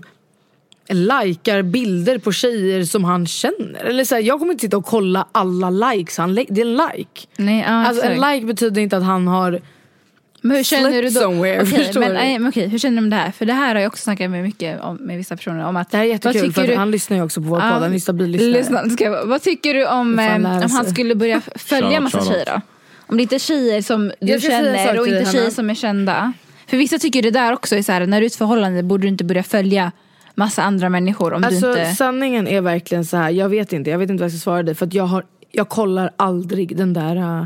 likar bilder på tjejer som han känner. Eller så här, jag kommer inte sitta och kolla alla likes han lä- Det är en like. Nej, Alltså en like betyder inte att han har Men hur känner du då? somewhere, Okej, förstår men, du? nej, men okej, hur känner du om det här? För det här har jag också snackat med mycket om, med vissa personer om. Att, Det här är jättekul vad för du- han lyssnar ju också på vår Ja, podd. Han är stabil lyssnare. lyssna, ska jag, vad tycker du om, eh, om han skulle börja följa Shout- massa tjejer då? Om det inte är tjejer som du en känner och inte tjejer Hanna. som är kända. För vissa tycker det där också är så här, när du är i ett förhållande borde du inte börja följa massa andra människor om Alltså du inte... sanningen är verkligen så här. jag vet inte, jag vet inte vad jag ska svara dig för att jag, har, jag kollar aldrig den där uh,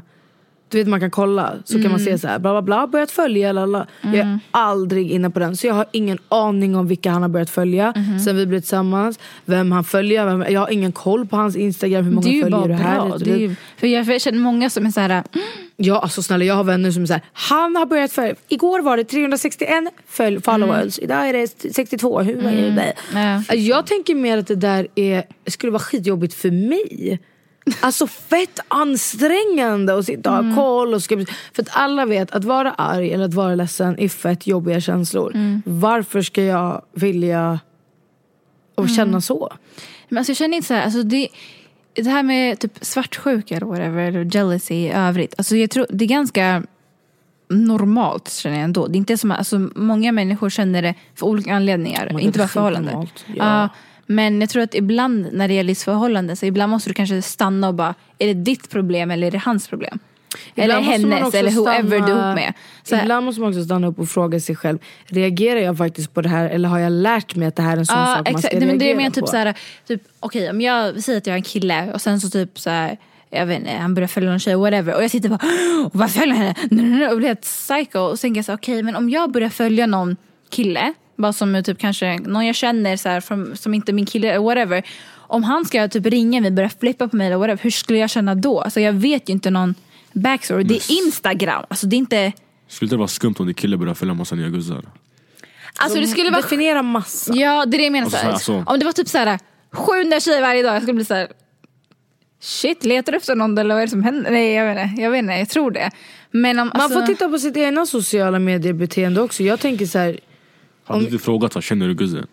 du vet man kan kolla så kan man se så här bla bla bla börjat följa lala. Jag är aldrig inne på den så jag har ingen aning om vilka han har börjat följa sen vi blev tillsammans. Vem han följer, vem, jag har ingen koll på hans instagram, hur många Det följer du här. bra. och Det är ju, för jag, för jag känner många som är så här. Ja alltså snälla jag har vänner som är såhär, han har börjat följa, igår var det 361 följ, followers, idag är det 62, hur är det? Ja. Jag tänker mer att det där är, skulle vara skitjobbigt för mig. Alltså fett ansträngande att sitta och ha koll. Och ska, för att alla vet att vara arg eller att vara ledsen är fett jobbiga känslor. Varför ska jag vilja och känna så? Men alltså jag känner inte så här, alltså det, det här med typ svartsjuka eller whatever, eller jealousy i övrigt. Alltså jag tror det är ganska normalt känner jag ändå. Det är inte som, alltså många människor känner det för olika anledningar, inte bara förhållande. skitnormalt, ja. Ja, men jag tror att ibland när det gäller förhållande så ibland måste du kanske stanna och bara, är det ditt problem eller är det hans problem? eller Ibland man hennes eller whoever du är stanna- ihop med. Så här, Ibland måste man också stanna upp och fråga sig själv, reagerar jag faktiskt på det här eller har jag lärt mig att det här är en sån Ja, sak man exakt. ska Nej, men det är reagera mer typ på? så här, typ, okej om jag säger att jag är en kille och sen så typ så här, jag vet inte, han börjar följa någon tjej whatever och jag sitter bara "Åh, varför följer henne? Och blir helt psycho och sen tänker jag så här, okej men om jag börjar följa någon kille bara som typ kanske någon jag känner så här, från, som inte min kille whatever om han ska typ ringa mig börja flippa på mig eller whatever hur skulle jag känna då? Alltså jag vet ju inte någon backstory. Det är Instagram, alltså det är inte Skulle det vara skumt om din kille börjar följa massa nya guzzar? Alltså det skulle vara Definiera massa. Ja det är det jag menar. Alltså, så här. alltså. Om det var typ så här 700 tjejer varje dag, jag skulle bli så här. Shit, letar du efter någon eller vad är det som händer? Nej jag vet inte, jag, vet inte, jag tror det. Men om, Man alltså, får titta på sitt egna sociala mediebeteende också. Jag tänker så här, Hade du frågat vad känner du guzzen?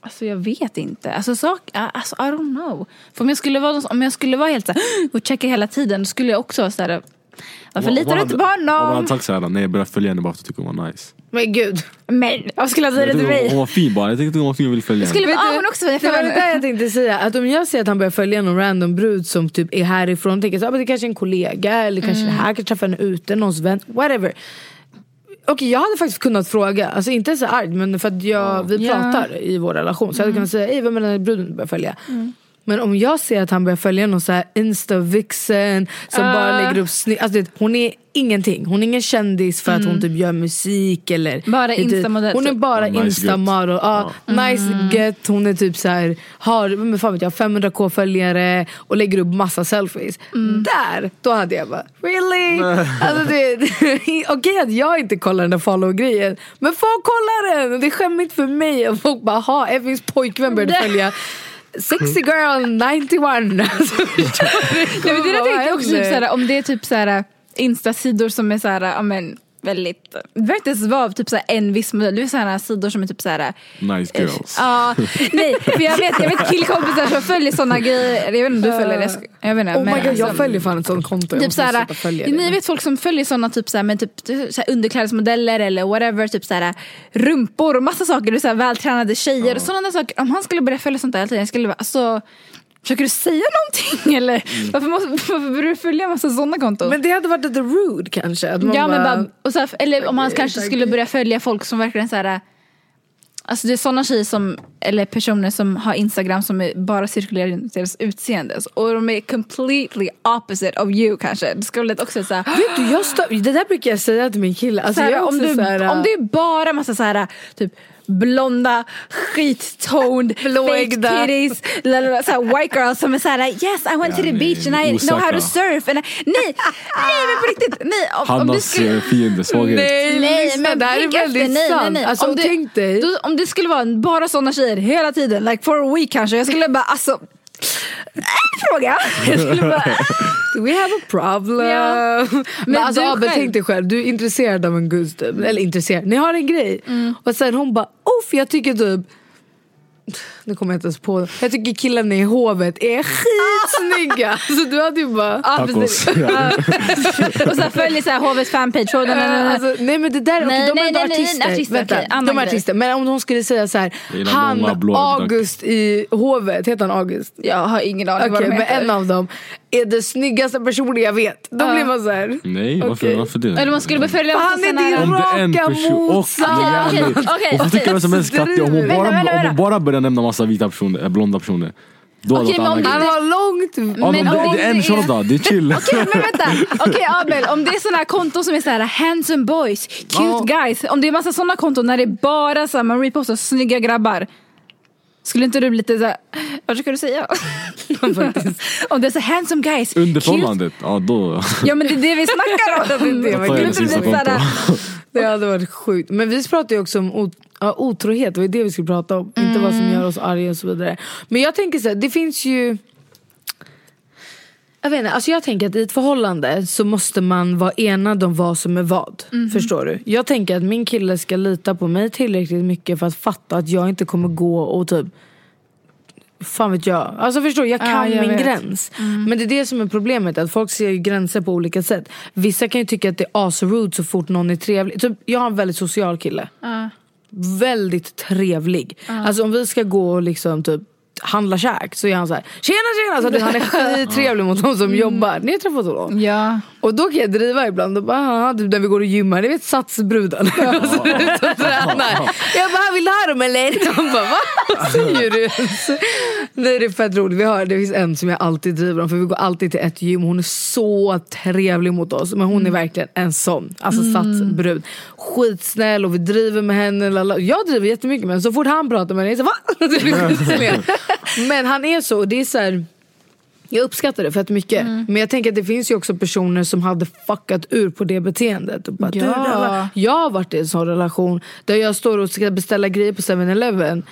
Alltså jag vet inte. Alltså, sak, alltså I don't know. För om jag skulle vara, om jag skulle vara helt så här, och checka hela tiden då skulle jag också vara så här. Varför Om- litar om du han inte på hade- Om han honom? hade sagt såhär, nej jag började följa henne bara för att jag tycker hon var nice. men gud. Men vad skulle jag säga det till tyckte hon, hon mig? var fin bara, jag tyckte hon var fin och ville följa Skulle henne. vara, ah, hon också jag Det var det där jag tänkte säga. Att om jag ser att han börjar följa någon random brud som typ är härifrån. Tänker jag så, ah, det kanske är en kollega eller kanske Mm. det här, kanske träffa henne ute, någons vän, whatever. Okej jag hade faktiskt kunnat fråga, alltså inte så argt men för att jag, vi pratar i vår relation. Så jag hade kunnat säga, Ey, vem är den här bruden? Du börjar följa? Men om jag ser att han börjar följa någon så här insta-vixen som bara lägger upp snitt, alltså, vet, Hon är ingenting, hon är ingen kändis för att hon typ gör musik eller Bara du, instamodell, Hon är typ. bara Ja, nice instamodel, ja, nice get, hon är typ så här, har men fan vet jag, 500k följare och lägger upp massa selfies. Där, då hade jag bara really? alltså det, Okej att jag inte kollar den där follow-grejen men folk kollar den! Det är skämmigt för mig och folk bara ha Evins pojkvän började följa 60 girl 91. Alltså, Nej, men det där tänkte jag också typ såhär, om det är typ såhär instasidor som är såhär, amen, väldigt, det behöver inte ens vara typ såhär en viss modell, det är såhär sidor som är typ såhär Nice girls. Ja, nej för jag vet, jag vet killkompisar som följer såna grejer, jag vet inte om du följer det, jag, jag vet inte. Oh my men god, jag alltså- följer fan ett sånt konto. Jag Typ måste såhär, ni vet folk som följer såna typ såhär, men typ såhär underklädesmodeller eller whatever, typ såhär rumpor och massa saker, såhär vältränade tjejer och sådana saker. Om han skulle börja följa sånt där hela tiden, jag skulle bara alltså Försöker du säga någonting eller? Varför, måste, varför börjar du följa en massa sådana konton? Men det hade varit lite rude kanske. Att man ja men bara, bara, och så här, eller om han Okej, kanske skulle börja följa folk som verkligen så här. Alltså det är sådana tjejer som, eller personer som har Instagram som är bara cirkulerar runt deras utseende. Och de är completely opposite of you kanske. Det ska väl också säga Vet du, jag stör, det där brukar jag säga till min kille. Alltså, Såhär, om, du, såhär, om det är bara massa så här typ blonda, skittoned, fake Blåögda. white girls som är såhär yes I went to the beach and I know how to surf. And I, nej, nej men på riktigt. Nej, om, om du Hannas skulle, eh. Nej, Nej men det här är tänk efter, väldigt nej, sant. nej, nej. Alltså, om, du, tänk dig. Då, om det skulle vara bara sådana tjejer hela tiden, like for a week kanske, jag skulle bara alltså en fråga. Jag skulle bara, We have a problem. Ja. Men, Men alltså du Abbe, själv- tänk dig själv, du är intresserad av en guzz typ. Eller intresserad, ni har en grej. Mm. Och sen hon bara, uff jag tycker typ nu kommer jag inte ens på. Jag tycker killarna i hovet är skitsnygga. Så du hade ju bara... Tacos. och så följer så här HVs fanpage. Och, Äh, alltså, nej men det där, Nej, de är ändå nej, nej, artister. Vänta, annan de är artister. Men om de skulle säga så här, han August i hovet, heter han August? jag har ingen aning Okej, vad de men heter. en av dem är den snyggaste personen jag vet. Då blir man så här. Nej, varför, Okej. varför det? Eller man skulle massa han är din raka motsats. Okej, okej, Hon tycka okej. vem som helst Katja, om hon hon bara börjar nämna massa vita personer, äh, blonda personer Då hade Okej, det men om annan Han har långt... Ja, men men det, om det är en det är- shorta, det är chill. Okej men vänta, okej Abel om det är sådana här konton som är så här handsome boys, cute Ja. guys. Om det är massa sådana konton när det är bara så här, man repostar snygga grabbar. Skulle inte du bli lite såhär, vad ska du säga? om det är så handsome guys, Under cute. förhållandet, ja då. Ja men det är det vi snackar om. Det var tar jag det Skulle inte du sista bli såhär, konto. Det hade varit sjukt. Men vi pratade ju också om ot- ja, otrohet, det var det vi skulle prata om. Inte vad som gör oss arga och så vidare. Men jag tänker så här, det finns ju... Jag vet inte, alltså jag tänker att i ett förhållande så måste man vara enad om vad som är vad. Förstår du? Jag tänker att min kille ska lita på mig tillräckligt mycket för att fatta att jag inte kommer gå och typ Fan vet jag. Alltså förstår du, jag kan Ja, jag min vet. gräns. Men det är det som är problemet, att folk ser ju gränser på olika sätt. Vissa kan ju tycka att det är asrude så fort någon är trevlig. Typ, jag har en väldigt social kille. Väldigt trevlig. Alltså om vi ska gå och liksom typ handla käk så är han så här: tjena tjena! Så att han är skittrevlig mot de som jobbar. Ni har träffat honom? Ja. Och då kan jag driva ibland och bara, typ när vi går och gymmar, ni vet satsbruden. och så är ute och tränar. Jag bara, vill du ha dem eller? Han bara, va? Vad säger du? Nej det är fett roligt, vi har, det finns en som jag alltid driver om för vi går alltid till ett gym, hon är så trevlig mot oss. Men hon är verkligen en sån, alltså satsbrud. Skitsnäll och vi driver med henne. lala. Jag driver jättemycket med henne, så fort han pratar med henne, jag är så va? Men han är så, och det är så här, jag uppskattar det fett mycket. Men jag tänker att det finns ju också personer som hade fuckat ur på det beteendet. Och bara, Ja. Jag har varit i en sån relation där jag står och ska beställa grejer på 7-Eleven.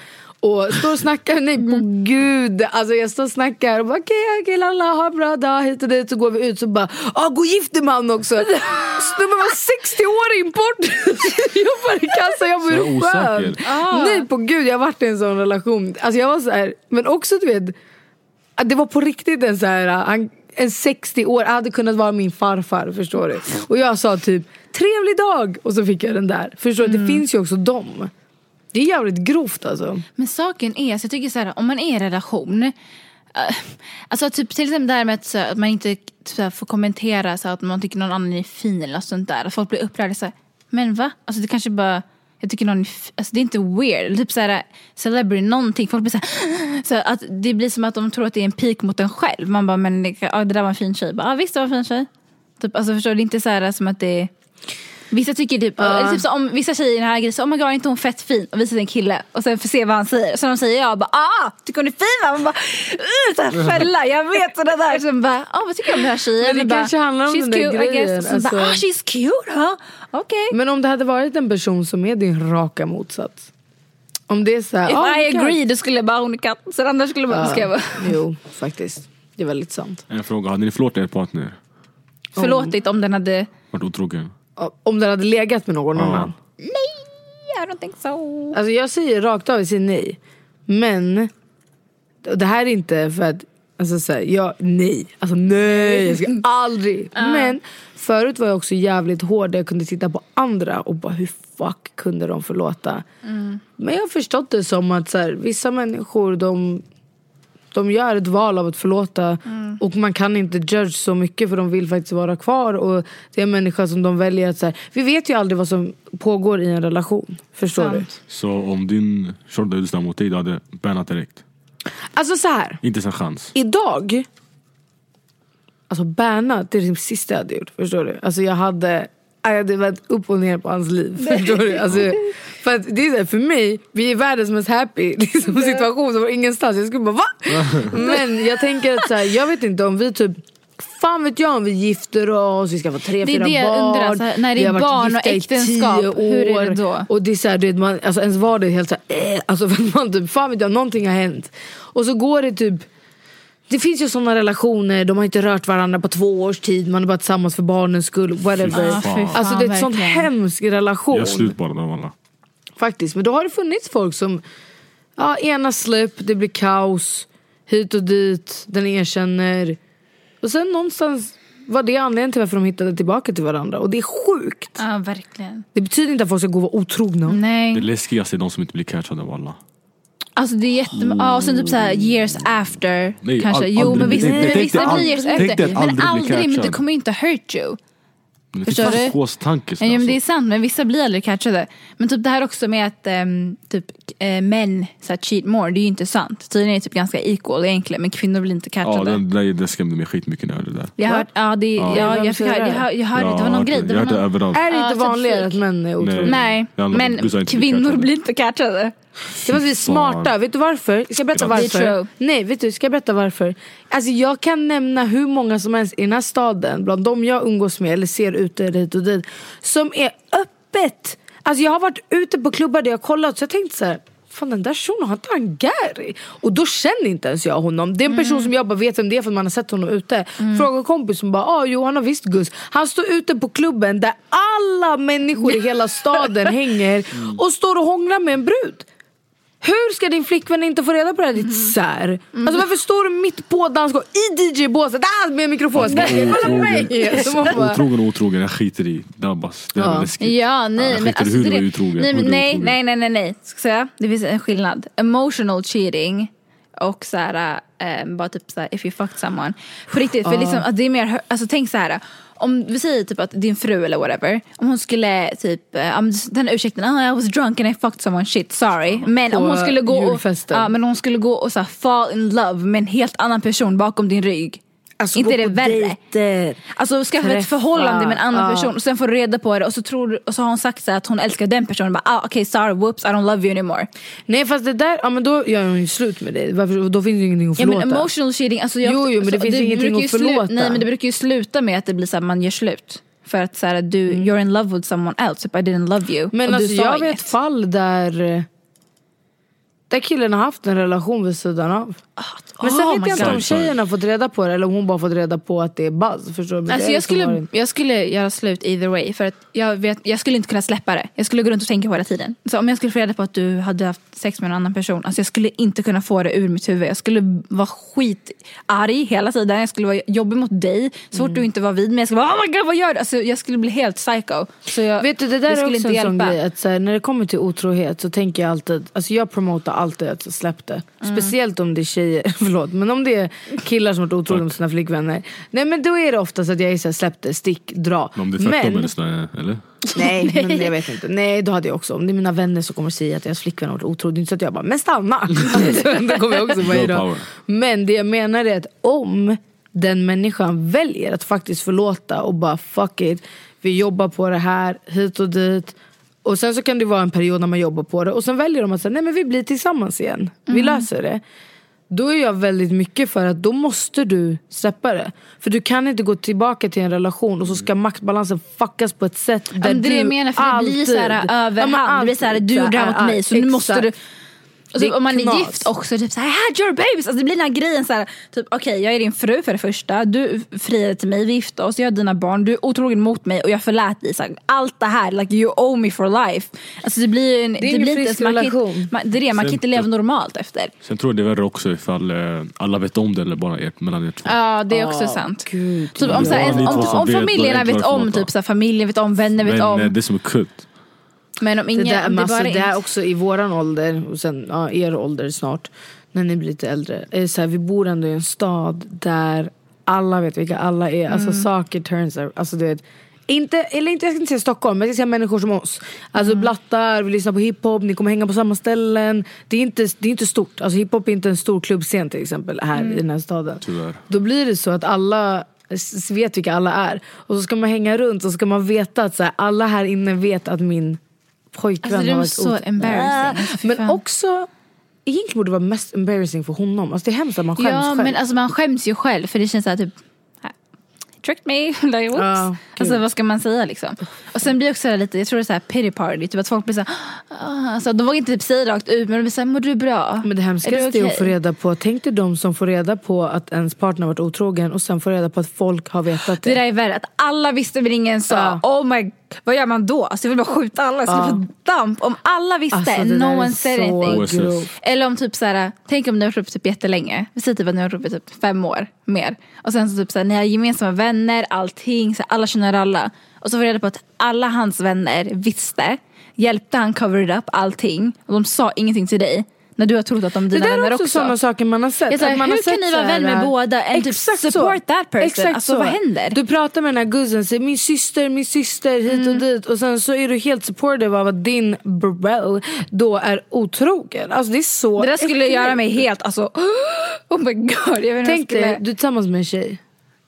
Och står och snackar, nej på gud. Alltså jag står och snackar och bara okej okej lalla ha en bra dag hit och dit. Så går vi ut så bara ah gå och gift dig man också. Snubben var 60 år import. Jobbar i kassa, jag i sjön. osäker. Nej på gud jag har varit i en sån relation. Alltså jag var så här, men också du vet det var på riktigt en så här, han, en 60 år, hade kunnat vara min farfar förstår du. Och jag sa typ trevlig dag och så fick jag den där. Förstår du, det finns ju också dem. Det är jävligt grovt alltså. Men saken är, så jag tycker så här, om man är i relation eh, Alltså typ till exempel det här med att, så, att man inte så får kommentera så att man tycker någon annan är fin eller något sånt där. Att folk blir upprörda så här, men va? Alltså det kanske bara jag tycker någon, alltså det är inte weird, Eller typ såhär äh, celebrity någonting, folk blir såhär, så att det blir som att de tror att det är en pik mot en själv. Man bara, men det, ja, det där var en fin tjej, bara, ja visst det var en fin tjej. Typ, alltså förstår du, det är inte såhär som att det är Vissa tycker typ, eller typ så om vissa tjejer i den här grejen så oh my god är inte hon fett fin och visar en kille och sen får se vad han säger. Så de säger jag bara ah tycker hon är fin va? Man bara uh, så här fälla jag vet sådana där. Sen bara ah vad tycker du om den här tjejen? Men det bara, kanske handlar om she's den där cute, grejen, sen bara ah alltså. she's cute huh? Okej. Men om det hade varit en person som är din raka motsats. Om det är såhär, If ah, I agree då skulle jag bara hon är katt. Sen annars skulle jag bara, ska jag bara Jo faktiskt, det är väldigt sant. En fråga, hade ni förlåtit er partner? förlåtit om den hade Varit otrogen? Om den hade legat med någon Ja. annan. Nej I don't think so. Alltså jag säger rakt av, jag säger nej. Men och det här är inte för att, alltså så här, jag, nej, alltså nej, jag ska aldrig. Men förut var jag också jävligt hård där jag kunde titta på andra och bara hur fuck kunde de förlåta? Men jag har förstått det som att så här, vissa människor de, de gör ett val av att förlåta och man kan inte judge så mycket för de vill faktiskt vara kvar och det är en människa som de väljer att så här, vi vet ju aldrig vad som pågår i en relation. Förstår du? Sant. Så om din shorta lyssnade mot dig, du hade bannat direkt? Alltså så här. Inte ens en chans? Idag, alltså bannat, det är det sista jag hade gjort. Förstår du? Alltså jag hade, jag hade varit upp och ner på hans liv. Förstår du? Alltså, för, att det är så här, för mig, vi är världens mest happy liksom, situation som var ingenstans. Jag skulle bara va? Men jag tänker att så här, jag vet inte om vi typ Fan vet jag om vi gifter oss, vi ska få tre, Det är fyra det jag barn. undrar, så här, när det är barn och äktenskap, hur är det år. då? Och det är så här, du vet, man, alltså ens vardag är helt så här, eh, alltså man typ, fan vet jag, någonting har hänt. Och så går det typ det finns ju såna relationer, de har inte rört varandra på två års tid, man är bara tillsammans för barnens skull, whatever. Fy fan, alltså det är en sån hemsk relation. Gör slut bara de alla. Faktiskt, men då har det funnits folk som, ja ena släpp, det blir kaos, hit och dit, den erkänner. Och sen någonstans var det anledningen till varför de hittade tillbaka till varandra. Och det är sjukt. Ja verkligen. Det betyder inte att folk ska gå och vara otrogna. Det Nej. läskigaste är de som inte blir catchade av alla. Alltså det är jätte... Ja, och sen typ såhär years after. Nej, kanske. al- jo aldrig men bli- vissa, nej, nej, men tänk vissa dig blir years tänk dig efter. att Men aldrig bli aldrig, men det catchad. kommer inte hurt you. Men det Förstår finns du? psykostanke. Ja, men det är sant, men vissa blir aldrig catchade. Men typ det här också med att ehm, typ, eh, män så här, cheat more, det är ju inte sant. Tydligen är det typ ganska equal egentligen, men kvinnor blir inte Ja, catchade. det, det, det skrämde mig skitmycket när jag hörde det där. jag hörde, ja, det, ja. Ja. jag, fick höra, jag, hör- jag hörde, Ja, det var någon grej. Det jag var hörde någon, överallt. Är det Ja, inte vanligare att män är otrogna? Nej, men kvinnor catchade. blir inte catchade. Det var vi smarta. Vet du varför? Ska jag berätta varför? Nej, vet du, ska jag berätta varför? Alltså jag kan nämna hur många som helst i den här staden, bland de jag umgås med eller ser ute hit och dit, som är öppet. Alltså jag har varit ute på klubbar där jag kollat så jag tänkte så här. Fan den där shunon, har inte han Gary? Och då känner inte ens jag honom. Det är en person som jag bara vet vem det är för att man har sett honom ute. Frågar kompis som bara, ah, jo han har visst Gus. Han står ute på klubben där alla människor i hela staden hänger och står och hånglar med en brud. Hur ska din flickvän inte få reda på det här ditt sär? Alltså varför står du mitt på dansgolvet i DJ-båset ah, med mikrofon? Kolla på mig? Så man bara, Otrogen och otrogen, jag skiter i. Bara det är Ja. läskigt. Ja, nej, jag men skiter i alltså hur det, du är otrogen. nej, hur men du är nej, otrogen. nej, nej, nej, nej. Ska jag säga? Det finns en skillnad. Emotional cheating och så här, eh, bara typ så här, if you fucked someone. På riktigt, för liksom, att det är mer, hö- alltså tänk så här. Om vi säger typ att din fru eller whatever, om hon skulle typ, men den ursäkten, oh, I was drunk and I fucked someone, shit sorry. Men På om hon skulle gå och, ja, men hon skulle gå och så fall in love med en helt annan person bakom din rygg. Alltså, inte är det värre? dejter. Alltså skaffa ett förhållande med en annan Ja. person och sen får du reda på det och så, tror, och så har hon sagt så att hon älskar den personen. Bara, ah, Okej sorry, whoops I don't love you anymore. Nej fast det där, ja men då gör hon ju slut med dig. Varför, då finns det ju ingenting att Ja, förlåta. men emotional cheating, alltså jag, Jo, jo, men det finns ingenting brukar ju att förlåta. nej men det brukar ju sluta med att det blir så här, man gör slut. För att så här, du, you're in love with someone else, typ I didn't love you. Mm. Men och alltså, jag vet inget. fall där eh, där killen har haft en relation vid sidan av. Men sen oh vet jag inte om tjejen har fått reda på det eller om hon bara fått reda på att det är buzz. Förstår du? Alltså det är jag, skulle, jag skulle göra slut either way för att jag, vet, jag skulle inte kunna släppa det. Jag skulle gå runt och tänka på det hela tiden. Så om jag skulle få reda på att du hade haft sex med en annan person, alltså jag skulle inte kunna få det ur mitt huvud. Jag skulle vara skitarg hela tiden, jag skulle vara jobbig mot dig så fort Mm. du inte var vid mig. Jag skulle vara oh my god vad gör du? Alltså jag skulle bli helt psycho. Så jag, Vet du det där är skulle också en sån hjälpa. grej att här, när det kommer till otrohet så tänker jag alltid, alltså jag promotar alltid att släpp det. Mm. Speciellt om det är tjejer, förlåt men om det är killar som har varit otrogna mot sina flickvänner. Nej men då är det oftast att jag är såhär släpp det, stick, dra. Men om det är tvärtom men, eller sådär, eller? Nej, men jag vet inte. Nej, då hade jag också. Om det är mina vänner som kommer säga att deras flickvän har varit otrogen, det är inte så att jag bara, men stanna! då kommer jag också bara, power. Men det jag menar är att om den människan väljer att faktiskt förlåta och bara fuck it, vi jobbar på det här, hit och dit. Och sen så kan det vara en period när man jobbar på det och sen väljer de att säga nej men vi blir tillsammans igen, vi löser det. Då är jag väldigt mycket för att då måste du släppa det. För du kan inte gå tillbaka till en relation och så ska maktbalansen fuckas på ett sätt där men det du menar, för det blir så här alltid- överhand. Ja, men det blir så här, alltid du gjorde det här så mot mig så nu måste du... Det är om man är knas. gift också, typ såhär, I had your babies. Alltså det blir den här grejen såhär, typ okej jag är din fru för det första, du friade till mig, vi gifte oss, jag har dina barn, du är otrogen mot mig och jag förlät dig. Så här, allt det här, like you owe me for life. Alltså det blir en, är ingen blir frisk man relation. man, Det är det, man kan inte leva normalt efter. Sen tror jag det är värre också ifall eh, alla vet om det eller bara ert, mellan er två. Ja det är också Ah, sant. Gud. Typ, om, så här, Ja, om, om vet, familjerna är det vet om, typ så här, familjen vet om, vänner vet Men om. eh, det är som är kutt. Men om ingen, där, det men är alltså, bara det är inte- också i våran ålder, och sen ja, er ålder snart, när ni blir lite äldre. Är det så här, vi bor ändå i en stad där alla vet vilka alla är. Alltså Mm. saker turns out. Alltså, inte, eller inte, jag ska inte säga Stockholm, men jag ska säga människor som oss. Alltså Mm. blattar, vi lyssnar på hiphop, ni kommer hänga på samma ställen. Det är inte, det är inte stort. Alltså hiphop är inte en stor klubbscen till exempel här Mm. i den här staden. Tyvärr. Då blir det så att alla vet vilka alla är. Och så ska man hänga runt och så ska man veta att så här, alla här inne vet att min pojkvän Alltså, det har är varit så ot- embarrassing. Alltså, fy Men fan. också, egentligen borde det vara mest embarrassing för honom. Alltså det är hemskt att man skäms Ja själv. men alltså man skäms ju själv för det känns såhär typ Tricked me, like, whoops. Ja, alltså vad ska man säga liksom? Och sen blir det också lite, jag tror det är såhär pity party, typ att folk blir såhär, ah, alltså, de vågar inte typ säga rakt ut men de blir såhär, mår du bra? Men det hemskaste är, Är du att få reda på, tänk dig de som får reda på att ens partner varit otrogen och sen får reda på att folk har vetat det. Det där är värre, att alla visste men ingen sa. Oh my, vad gör man då? Alltså jag vill bara skjuta alla, jag skulle Ja. få damp. Om alla visste, Alltså, no one said anything. OSS. grovt. Eller om typ såhär, tänk om ni har varit uppe typ jättelänge. Vi säger typ att ni har varit uppe typ fem år mer. Och sen så typ såhär, ni har gemensamma vänner, allting, så alla känner alla. Och så får jag reda på att alla hans vänner visste, hjälpte han cover it up allting och de sa ingenting till dig. När du har trott att de är Det dina där är vänner också, också. sådana saker man har sett. Jag här, Att man hur har kan sett ni vara vän med båda and typ Exakt så. support that person? Exakt Alltså, så. vad händer? Du pratar med den här guzzen, säger min syster, min syster hit Mm. och dit och sen så är du helt supportive av att din bro då är otrogen. Alltså det är så Det där skulle äckligt. göra mig helt, alltså, oh my god. Jag vet Tänk dig, du är tillsammans med en tjej.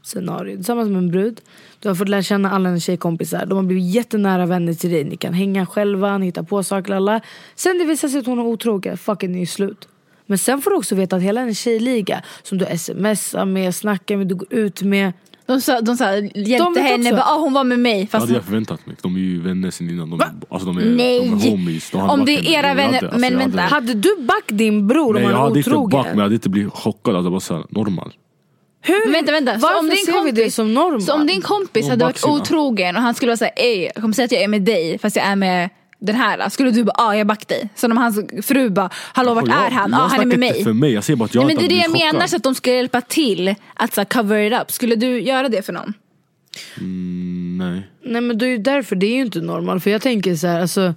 Scenario. Du är tillsammans med en brud. Du har fått lära känna alla dina tjejkompisar. De har blivit jättenära vänner till dig. Ni kan hänga själva, ni hittar på saker. Alla. Sen det visar sig att hon är otrogen. Fucking ni är slut. Men sen får du också veta att hela en tjejliga som du smsar med, snackar med, du går ut med. De, sa, de sa, hjälpte vet henne, bara, ah, hon var med mig. Det Fast hade jag förväntat mig. De är ju vänner sen innan. De, alltså de är, Nej. de är homies. De Om det är vänner. era Jag vänner- hade- alltså, men jag vänta. hade- Hade du back din bror Nej om jag han är hade inte otrogen? back men jag hade inte blivit chockad. Jag hade bara såhär normal. Hur? Men vänta, vänta. Varför så om din ser kompis, vi det som normal? Så om din kompis hade varit otrogen och han skulle vara såhär, ey jag kommer säga att jag är med dig fast jag är med den här. Skulle du bara, ja ah, jag back dig. Så om hans fru bara, hallå vart är han? Ja ah, han är med mig. för mig. Jag säger bara att jag Nej, men det är det jag menar, så att de ska hjälpa till att så här, cover it up. Skulle du göra det för någon? Mm, nej. Nej men det är ju därför, det är ju inte normalt. För jag tänker så här, alltså.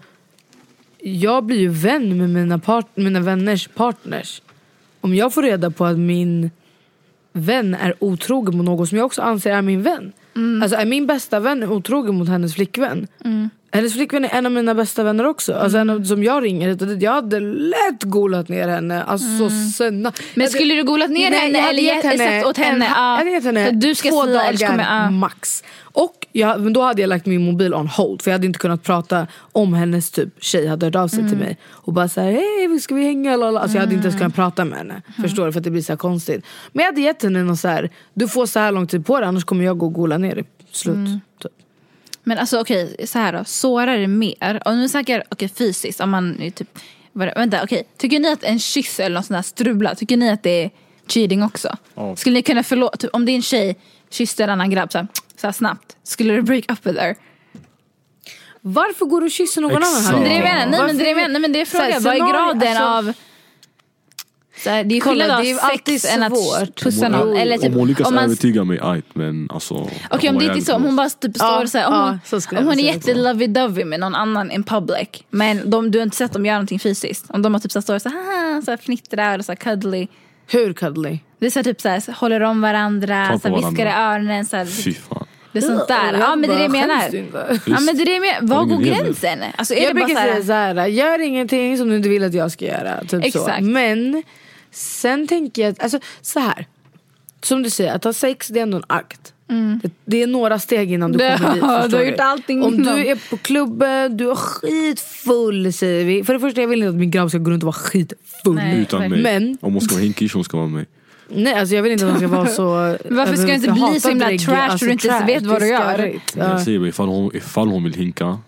Jag blir ju vän med mina, part, mina vänners partners. Om jag får reda på att min vän är otrogen mot någon som jag också anser är min vän. Alltså är min bästa vän otrogen mot hennes flickvän. Hennes flickvän är en av mina bästa vänner också. Alltså en av, som jag ringer hit och dit. Jag hade lätt golat ner henne. Alltså sen, Men skulle du golat ner Nej, henne hade eller gett sagt åt henne, En, ja, jag hade gett henne att du ska två dagar max. Och jag, men då hade jag lagt min mobil on hold för jag hade inte kunnat prata om hennes typ tjej hade hört av sig Mm. till mig. Och bara såhär, hej ska vi hänga? Lala. Alltså jag hade inte ens Mm. kunnat prata med henne. Förstår du? För att det blir så här konstigt. Men jag hade gett henne något så här, du får så här lång tid på dig annars kommer jag gå och gola ner dig. Slut. Mm. Typ. Men alltså okej, så här då. Sårar det mer? Och nu snackar okej, fysiskt. Om man är typ, det- vänta okej. Tycker ni att en kyss eller något sånt här strula, tycker ni att det är cheating också? Ja. Skulle ni kunna förlåta, typ, om din tjej kysste en annan grabb så här, så här snabbt. Skulle du break up with her? Varför går du och kysser någon Exakt. annan? Men det är det jag menar, nej men det är menar, nej, men det är frågan. Vad är graden alltså- av så här, det är skillnad är alltid sex än att pussa Om någon. Eller typ, om hon lyckas om man, övertyga mig, ajt men alltså. Okej om det inte är så, om hon bara typ står Ja, så här, om ja, hon, så om hon är säga jätte lovey-dovey med någon annan in public men de, du har inte sett dem göra någonting fysiskt. Om de har typ står så här, så här fnittrar och så här cuddly. Hur cuddly? Det är så här, typ så här, håller om varandra, Tar på så här, viskar i öronen. Så här, Fy fan. Det är sånt där. Ja men det är det jag menar. Ja men det är det jag menar. Var går gränsen? Alltså är jag det bara brukar så här, säga såhär, gör ingenting som du inte vill att jag ska göra. Typ Exakt. Så. Men sen tänker jag, alltså så här. Som du säger, att ha sex det är ändå en akt. Det, det är några steg innan du kommer dit. du har förstår gjort allting Om innan. du är på klubben, du är skitfull säger vi. För det första jag vill inte att min grabb ska gå runt och vara skitfull. Nej. Utan mig. Men Om hon ska vara hinkish, hon ska vara med mig. Nej, alltså jag vill inte att han ska vara så... Varför ska det inte bli så himla trash så du inte ens vet vad du gör? Jag säger bara, ifall hon, ifall hon vill hinka,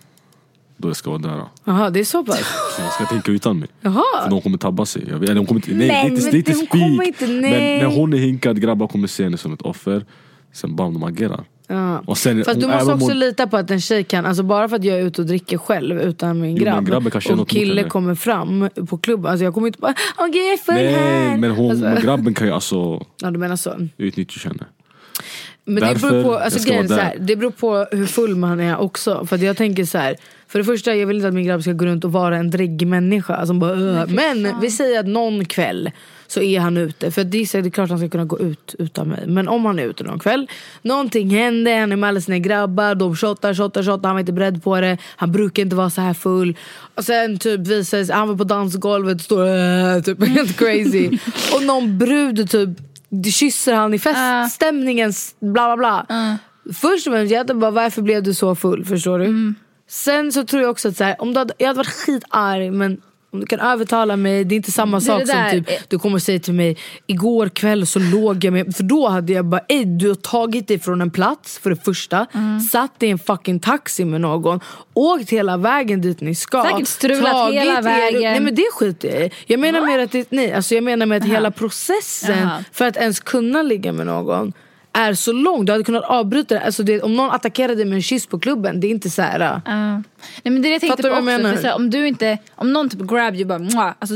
då ska jag vara där. Jaha, det är så pass? Så hon ska tänka utan mig. För Jaha. de kommer tabba sig. Jag vet, eller de kommer inte, nej, det är inte, det är inte hon inte- Men nej. när hon är hinkad, grabbar kommer se henne som ett offer. Sen bara de agerar. Ja. Och sen, Fast du måste också hon- lita på att en tjej kan, alltså bara för att jag är ute och dricker själv utan min Jo, grabb känna och mot kille kommer fram på klubben, alltså jag kommer inte bara åh gud jag är full Nej här. men hon, alltså, grabben kan ju alltså ja du menar så. utnyttja henne. Men det Därför beror på, jag alltså, ska grejen så här, det beror på hur full man är också. För att jag tänker så här. För det första, jag vill inte att min grabb ska gå runt och vara en dräggig människa. Som bara, men vi säger att någon kväll så är han ute. För det är, det är klart han ska kunna gå ut utan mig. Men om han är ute någon kväll, någonting händer, han är med alla sina grabbar, de shottar, shottar, shottar, han var inte beredd på det. Han brukar inte vara så här full. Och sen typ visar sig, han var på dansgolvet, står "Äh", typ helt crazy. och någon brud typ kysser han i feststämningen, bla bla bla. Först och främst, jag hade bara varför blev du så full? Förstår du? Sen så tror jag också att så här, om du hade, jag hade varit skitarg men om du kan övertala mig, det är inte samma Det sak som typ du kommer säga till mig igår kväll så låg jag med, för då hade jag bara ey du har tagit dig från en plats för det första, Mm. satt dig i en fucking taxi med någon, åkt hela vägen dit ni ska. Säkert strulat hela er- vägen. Nej men det skiter jag i. Jag menar mer att det, nej, alltså jag menar med att hela processen Jaha. för att ens kunna ligga med någon är så lång. Du hade kunnat avbryta det. Alltså det om någon attackerade dig med en kyss på klubben, det är inte så här. Ja. Nej men det är det jag tänkte Fattar på jag också. För så här, om du inte, om någon typ grab you bara mwah, alltså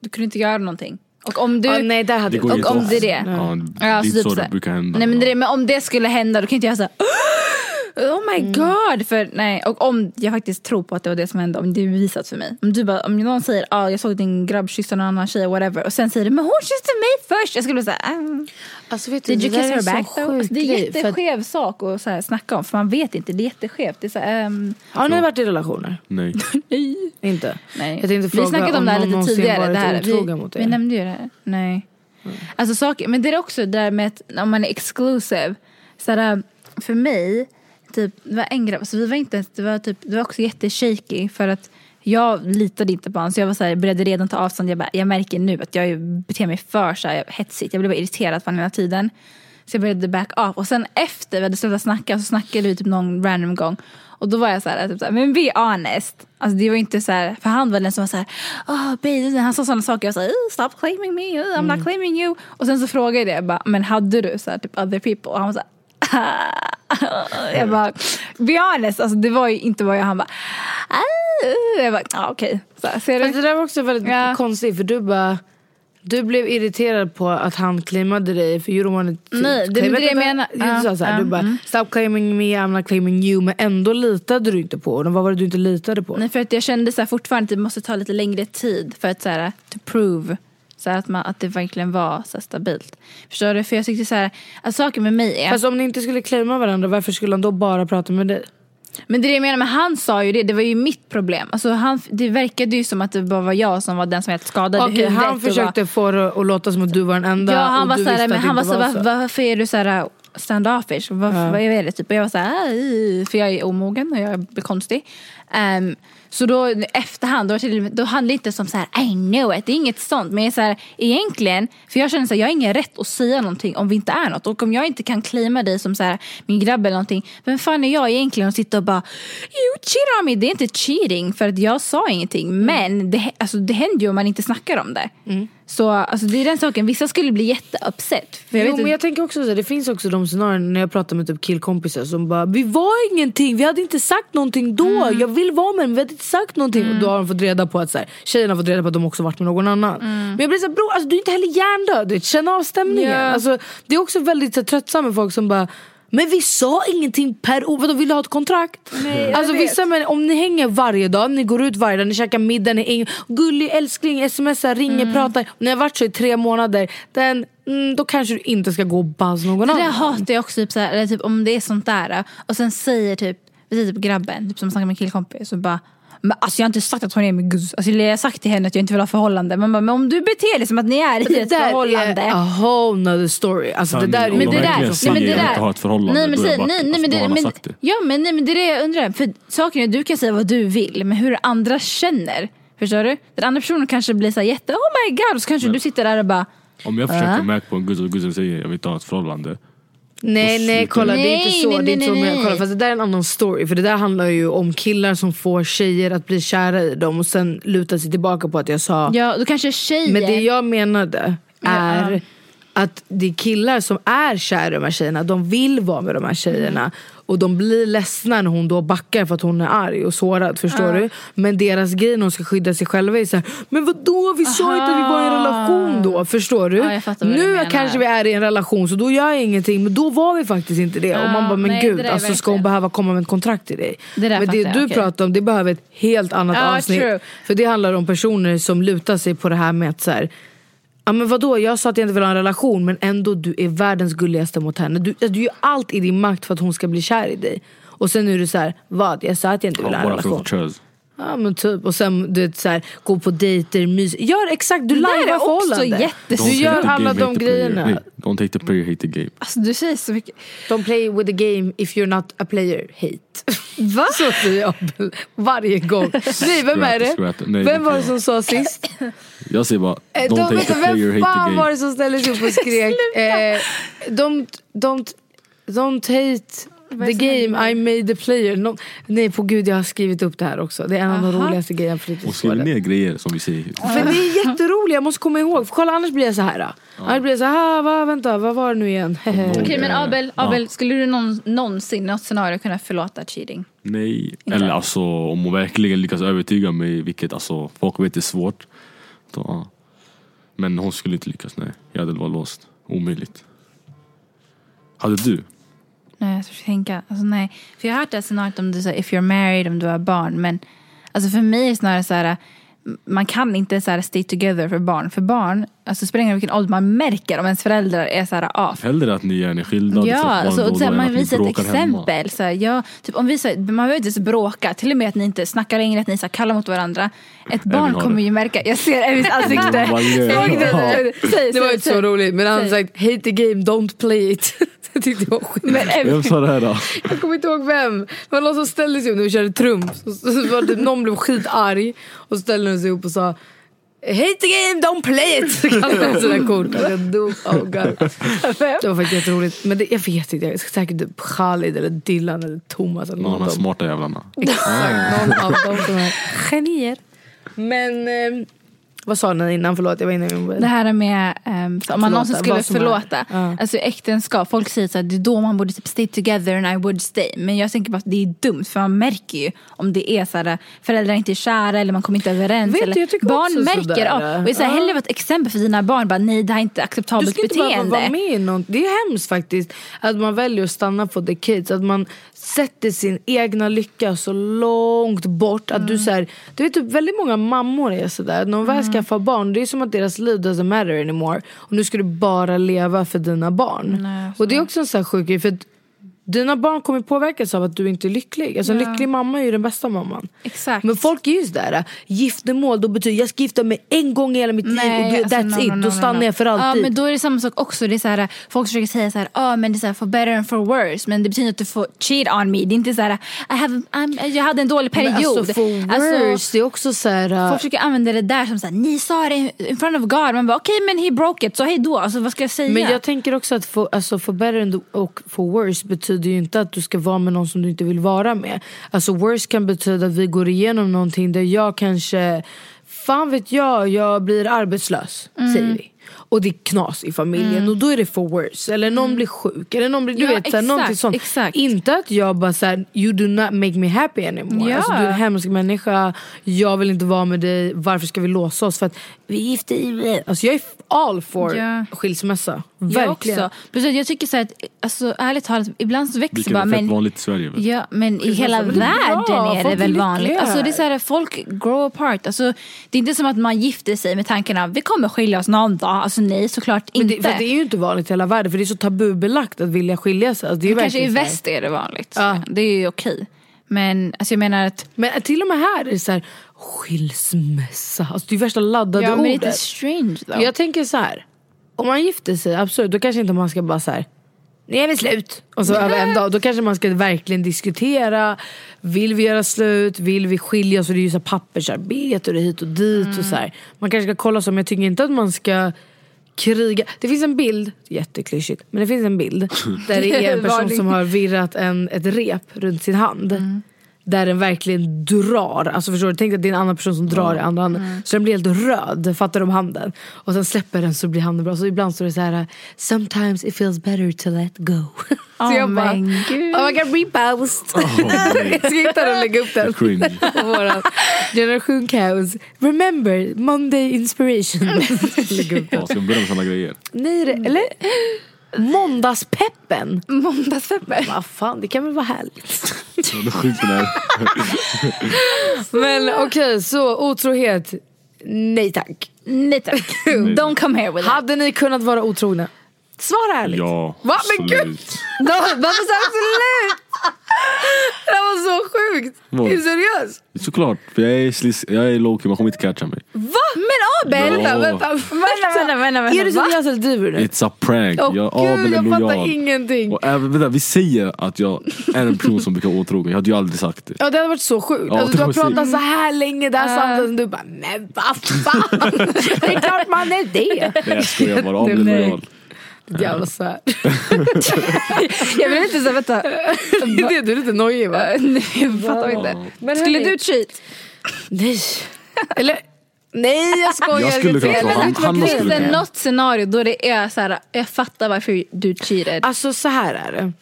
du kunde inte göra någonting. Och om du, Ja, nej, där hade Det jag går inte och om inte det är det. Ja, det är så inte typ så så det brukar hända. Nej men, det men om det skulle hända då kan inte jag säga Oh my Mm. god! För, nej, och om jag faktiskt tror på att det var det som hände, om det är bevisat för mig. Om, du bara, om någon säger ah, jag såg din grabb kyssa någon annan tjej, whatever. Och sen säger du men hon kysste mig först. Jag skulle bli såhär, ah, Alltså vet du, did det you kiss her så back though? Alltså, det är en för att- jätteskev sak att så här, snacka om. För man vet inte, det är jätteskevt. Det är så här, ehm, Har ni varit i relationer? Nej. Inte? nej. Jag tänkte vi fråga snackade om om det här lite tidigare. Det här. Vi, mot vi er. nämnde ju det här. Nej. Alltså saker, men det är också det där med att om man är exclusive. Så här, för mig, typ, det var en grabb, alltså vi var inte, det var, typ, det var också jätteshaky för att jag litade inte på honom så jag var så här, började redan ta avstånd. Jag, bara, jag märker nu att jag beter mig för så här, hetsigt. Jag blev bara irriterad på honom hela tiden. Så jag började back off. Och sen efter vi hade slutat snacka så snackade vi typ någon random gång. Och då var jag så här, typ så här men be honest. Alltså det var inte så här, för han var den som var så här, oh, baby, han sa sådana saker. Jag sa, "Oh, stop claiming me, I'm Mm. not claiming you. Och sen så frågade jag det, jag bara, men hade du så här, typ other people? Och han var så här, jag bara, be honest, alltså det var ju inte vad jag, han bara, "Ah." jag bara, ah, okej. Så du? det där var också väldigt Ja. konstigt för du bara du blev irriterad på att han claimade dig för you don't want to Nej, det är det jag menar. Du, Ja, sa så här, ja, du bara mm. stop claiming me, I'm not claiming you men ändå litade du inte på honom. Vad var det du inte litade på? Nej, för att jag kände så här, fortfarande att det måste ta lite längre tid för att så här, to prove så att, man, att det verkligen var så stabilt. Förstår du? För jag tyckte så här, att saker med mig är... Fast om ni inte skulle claima varandra varför skulle han då bara prata med dig? Men det är det jag menar, men han sa ju det, det var ju mitt problem. Alltså han, det verkade ju som att det bara var jag som var den som helt skadade Okej, huvudet. han försökte få det att låta som att du var den enda Ja, han var såhär, men han var så, var var, varför är du såhär standoffish? Varför, Ja. Vad är det? Typ? Och jag var såhär, för jag är omogen och jag blir konstig. Ehm, så då efterhand, då, då handlar det inte som så här, I know it, det är inget sånt. Men jag är så här, egentligen, för jag känner så här, jag har ingen rätt att säga någonting om vi inte är något. Och om jag inte kan claima dig som så här, min grabb eller någonting, vem fan är jag egentligen att sitta och bara, you cheat on me. Det är inte cheating för att jag sa ingenting. Men det, alltså, det händer ju om man inte snackar om det. Mm. Så alltså, det är den saken, vissa skulle bli jätteupset. För jag jo, vet men jag tänker också så det finns också de scenarion när jag pratar med typ killkompisar som bara Vi var ingenting, vi hade inte sagt någonting då. Mm. Jag vill vara med men vi hade inte sagt någonting. Och då har de fått reda på att så här, tjejerna har fått reda på att de också varit med någon annan. Mm. Men jag blir såhär bror, alltså, du är inte heller hjärndöd. Känn av stämningen. Ja. Alltså, det är också väldigt så här, tröttsamt med folk som bara men vi sa ingenting per ord, vadå vill du ha ett kontrakt? jag alltså vissa men om ni hänger varje dag, ni går ut varje dag, ni käkar middag, ni är gullig älskling, smsar, ringer, Mm. pratar. Ni har varit så i tre månader, den, mm, då kanske du inte ska gå och buzz någon Det annan. hatar jag också, typ, såhär, eller typ, om det är sånt där och sen säger typ, vi säger typ grabben typ, som snackar med en killkompis och bara men alltså jag har inte sagt att hon är min guzz. Alltså, jag har sagt till henne att jag inte vill ha förhållande. Man bara, men om du beter dig som att ni är i Det ett där förhållande. är a whole nother story. Alltså, det där är Om Men de det där, nej, men det att de där. ett förhållande, nej, men, säg- det bara- nej, nej, alltså, men, har det, men, det. ja, men, nej, men det är det jag undrar. För saken är, du kan säga vad du vill, men hur andra känner. Förstår du? Den andra personen kanske blir så här jätte, oh my god, och så kanske du sitter där och bara, Om jag försöker Ja. märka på en guzz och guzzen säger jag vill inte ha ett förhållande. Nej nej kolla det. det är inte Nej, så. nej, det är inte nej, så nej. kolla, fast det där är en annan story. För det där handlar ju om killar som får tjejer att bli kära i dem och sen luta sig tillbaka på att jag sa ja, då kanske tjejer. Men det jag menade är Ja. Att det är killar som är kära i de här tjejerna, de vill vara med de här tjejerna. Mm. Och de blir ledsna när hon då backar för att hon är arg och sårad. Förstår Ja. du? Men deras grej när de ska skydda sig själva är så här, Men vadå vi sa inte att vi var i en relation då. Förstår du? Ja, du nu menar. kanske vi är i en relation så då gör jag ingenting. Men då var vi faktiskt inte det. och man bara men nej, gud alltså, ska hon behöva komma med ett kontrakt till dig? Det men det du okej. pratar om det behöver ett helt annat Ja, avsnitt. true. För det handlar om personer som lutar sig på det här med att så här, Ja men vadå, jag sa att jag inte vill ha en relation men ändå du är världens gulligaste mot henne. Du, du gör allt i din makt för att hon ska bli kär i dig. Och sen är du så här, vad? Jag sa att jag inte vill ha en relation. Ja men typ, och sen du vet, så här, gå på dejter, mys. Gör exakt, du lajvar också förhållande. jättesvårt. Du gör hate alla de hate grejerna. Nej, don't take the player, hate the game. Alltså du säger så mycket. Don't play with the game if you're not a player, hate. Va? Så säger jag varje gång. Nej vem är det? Nej, Vem det var det som sa sist? Jag säger bara, Eh, don't de, vet the player, vem hate fan the var game. det som ställde sig upp och skrek eh, don't, don't, don't hate the game? I made the player. No, nej på gud jag har skrivit upp det här också. Det är en av de roligaste grejerna på Och skriv fritidsgården. ner grejer som vi säger. För det är jätteroligt, jag måste komma ihåg. För kolla annars blir jag så här. Annars blir jag så här, ah, va, vänta vad var det nu igen? Okej men Eh, Abel, ja. Abel skulle du någon, någonsin i något scenario kunna förlåta cheating? Nej, eller alltså om hon verkligen lyckas övertyga mig, vilket alltså folk vet är svårt. Då, ja. Men hon skulle inte lyckas, nej. Jag hade varit låst. Omöjligt. Hade du? Nej, jag ska tänka. Alltså, nej. För jag har hört det här scenariot om du säger if you're married, om du har barn. Men alltså, för mig är det snarare så här, man kan inte så här, stay together för barn. För barn, alltså spelar ingen vilken ålder, man märker om ens föräldrar är så här off. Hellre att ni är skilda Ja, liksom alltså, och så här, man visar ett exempel. Så här, ja, typ, om vi, så man behöver inte ens bråka, till och med att ni inte snackar längre, att ni så här, kalla mot varandra. Ett barn har kommer det. ju märka, jag ser Evins ansikte. Säg, Det var inte så roligt men han sagt hate the game, don't play it. Tyckte jag var skit. Men Evin, Vem sa det här då? Jag kommer inte ihåg vem. Det var någon som ställde sig upp när vi körde trumf. Så, så, så var det, någon blev skitarg och ställde sig upp och sa Hate the game, don't play it! Så kallade. Alltså, Jag dog av garv. Det var faktiskt jätteroligt. Men det, jag vet inte, jag säkert typ Khalid eller Dylan eller Thomas. Eller Någon någon av de smarta jävlarna. Exakt, någon av dem som är genier. Men eh, vad sa ni innan? Förlåt, jag var inne i min Det här med um, om man någonsin skulle är. förlåta. Ja. Alltså äktenskap, folk säger så här, det är då man borde typ stay together and I would stay. Men jag tänker bara att det är dumt för man märker ju om det är så här, föräldrar inte är kära eller man kommer inte överens. Vet du, eller, jag tycker barn också märker av. Och jag säger Ja. hellre vara ett exempel för dina barn, bara nej det här är inte Du acceptabelt ska inte behöva beteende. vara med i något. Det är hemskt faktiskt att man väljer att stanna på the kids. Att man sätter sin egna lycka så långt bort. Att Mm. du, så här, du vet typ, väldigt många mammor är sådär. När de väl Mm. skaffar barn det är som att deras liv doesn't matter anymore. Och nu ska du bara leva för dina barn. Nej, och det är också en sån här sjuk. För att dina barn kommer påverkas av att du inte är lycklig. Alltså, En lycklig mamma är ju den bästa mamman. Exakt. Men folk är ju sådär, giftermål då betyder jag ska gifta mig en gång i hela mitt liv och då, alltså, that's no, it. no, no, då no, stannar no. jag för alltid. Ja men då är det samma sak också. Det är så här, folk försöker säga så här, ah, men det är så här, for better and for worse. Men det betyder inte att du får cheat on me. Det är inte så här, I have, I'm, jag hade en dålig period. Men alltså for Alltså, worse, det är också såhär... Folk försöker använda det där som såhär, ni sa det in front of God. Man bara okej men he broke it, så hej då. Alltså vad ska jag säga? men jag tänker också att for, alltså for better and och for worse betyder ju inte att du ska vara med någon som du inte vill vara med. Alltså worse kan betyda att vi går igenom någonting där jag kanske, fan vet jag, jag blir arbetslös. Mm. Säger vi. Och det är knas i familjen och då är det for worse. Eller någon blir sjuk. Eller någon blir, du Mm. Ja, vet, såhär, exakt, någonting sånt. exakt. Inte att jag bara såhär, you do not make me happy anymore. Ja. Alltså, du är en hemsk människa, jag vill inte vara med dig, varför ska vi låsa oss? För att vi är gifta i... Alltså jag är all for Ja. skilsmässa. jag Verkligen. också. Precis, jag tycker så att, alltså, ärligt talat, ibland så växer Vilket bara är fett men, vanligt i Sverige. Vet. Ja men i hela men det är bra, världen är det folk är väl vanligt. Alltså, det är så här, folk grow apart. Alltså, det är inte som att man gifter sig med tankarna vi kommer skilja oss någon dag. Alltså nej såklart Men inte. det, för det är ju inte vanligt i hela världen för det är så tabubelagt att vilja skilja sig. Alltså, det är ju Kanske i verkligen så här- väst är det vanligt. Ja. Det är ju okej. Men alltså, jag menar att Men till och med här är det så här, skilsmässa. Alltså, det är värsta laddade ja, men ordet. lite strange though. Jag tänker så här. Om man gifter sig, absolut, då kanske inte man ska bara så här. Nu är vi slut. Och så över en dag. Då kanske man ska verkligen diskutera. Vill vi göra slut? Vill vi skilja oss? Och det är ju så pappersarbete och det är hit och dit. Och så här. Man kanske ska kolla så. Men jag tycker inte att man ska kriga. Det finns en bild, jätteklyschigt, men det finns en bild. Där det är en person som har virrat en, ett rep runt sin hand. Där den verkligen drar. Alltså förstår du? Tänk att det är en annan person som drar i andra handen. Så den blir helt röd, fattar du om handen? Och sen släpper den så blir handen bra. Så ibland står det så här: Sometimes it feels better to let go. så Åh, jag bara, gud. oh my god repost. nej. jag ska hitta den och lägga upp den. På våran generation kaos. Remember, Monday inspiration. lägga upp den. Ska vi börja med sådana grejer? Nej, det- eller? Måndagspeppen. Måndagspepper. Vad fan, det kan väl vara härligt. Men okej, så otrohet. Nej tack. Nej tack. Don't come here with that. Hade ni kunnat vara otrogna? Svara ärligt. Ja, Va? Men gud! absolut. Varför sa du slut? Det var så sjukt. Vad? Är du seriös? Såklart, för jag är, slis, jag är lowkey, man kommer inte catcha mig. Va? Men Abel! Ja. Vänta, vänta. Vänta, vänta, vänta, vänta. Är du seriös eller driver du? It's a prank. Åh jag, gud, Abel är jag fattar ingenting. Och även, vänta, vi säger att jag är en person som brukar vara otrogen, jag hade ju aldrig sagt det. Ja det hade varit så sjukt. Ja, alltså, du har pratat så här länge här samtalet och du bara men vad fan. det är klart man är det. Nej jag skojar bara, Abel är lojal. Jävla svär. Jag vill inte säga, vänta. Det du är lite nojig va? Nej, jag fattar inte. Men Skulle hörni- du cheat? Nej. Eller nej jag skojar. Jag skulle kunna få han, han skulle är? det kunna. något scenario då det är så här, jag fattar varför du cheated. Alltså så här är det.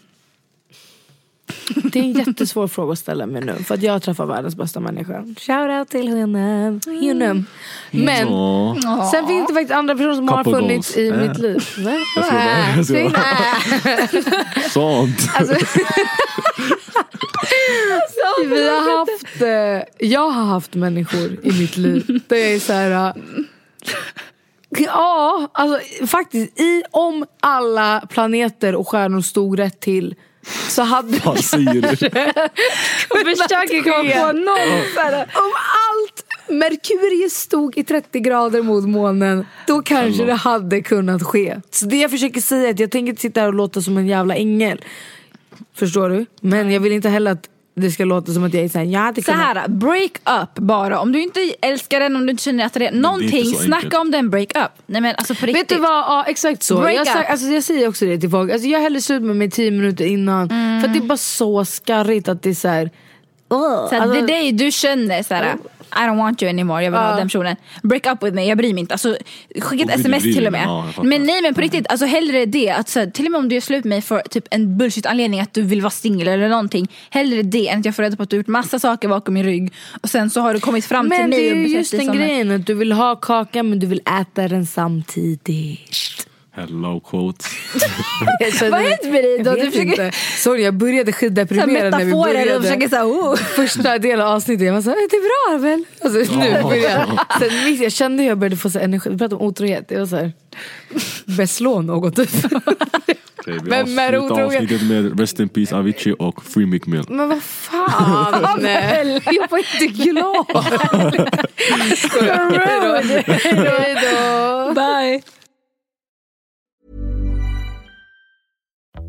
Det är en jättesvår fråga att ställa mig nu. För att jag träffar världens bästa människa. Shoutout till henne. henne. Men Åh. sen finns det faktiskt andra personer som har Couple funnits goals. i Äh. mitt liv. Bara- nej. Sånt. Alltså, vi har haft, eh, jag har haft människor i mitt liv jag är så här. eh, Ja, alltså faktiskt i, om alla planeter och stjärnor stod rätt till så hade Vad säger du? försöker komma på någon så här, Om allt Merkurius stod i 30 grader mot månen Då kanske det hade kunnat ske. Så det jag försöker säga är att jag tänker inte sitta här och låta som en jävla ängel. Förstår du? Men jag vill inte heller att det ska låta som att jag är såhär, jag hade Så kunnat här, break up bara. Om du inte älskar den, om du inte känner att det är någonting, så snacka enkelt. om den break up. Nej men alltså på riktigt. Vet du vad, ja exakt så. Break Jag, up. sa- alltså, jag säger också det till folk, alltså, jag häller slut med mig 10 minuter innan För att det är bara så skarrigt att det är såhär Så här, Alltså- det är dig du känner såhär, I don't want you anymore, jag vill ha den personen. Break up with me, jag bryr mig inte. Alltså, skicka ett sms till och med. Men nej men på riktigt, alltså hellre det. Att, så till och med om du gör slut med mig för typ en bullshit anledning att du vill vara singel eller någonting. Hellre det än att jag får reda på att du har gjort massa saker bakom min rygg. Och sen så har du kommit fram till Men mig det är och ju just den grejen att du vill ha kakan men du vill äta den samtidigt Hello quotes. Vad har hänt med dig då? Jag Du försöker- inte. Sorry jag började Så här skitdeprimerad när vi började och försöker såhär, oh. Första delen av avsnittet, jag var såhär, det är bra väl? Alltså, nu Ja. började jag. Sen, miss- jag kände hur jag började få så här energi, vi pratade om otrohet, jag var såhär, beslå något typ. Okay, vi Vem är avslutar otrogen? avsnittet med Rest in Peace Avicii och Free Mick Mill. Men vad fan, jag var inte glad. Hej då. Bye.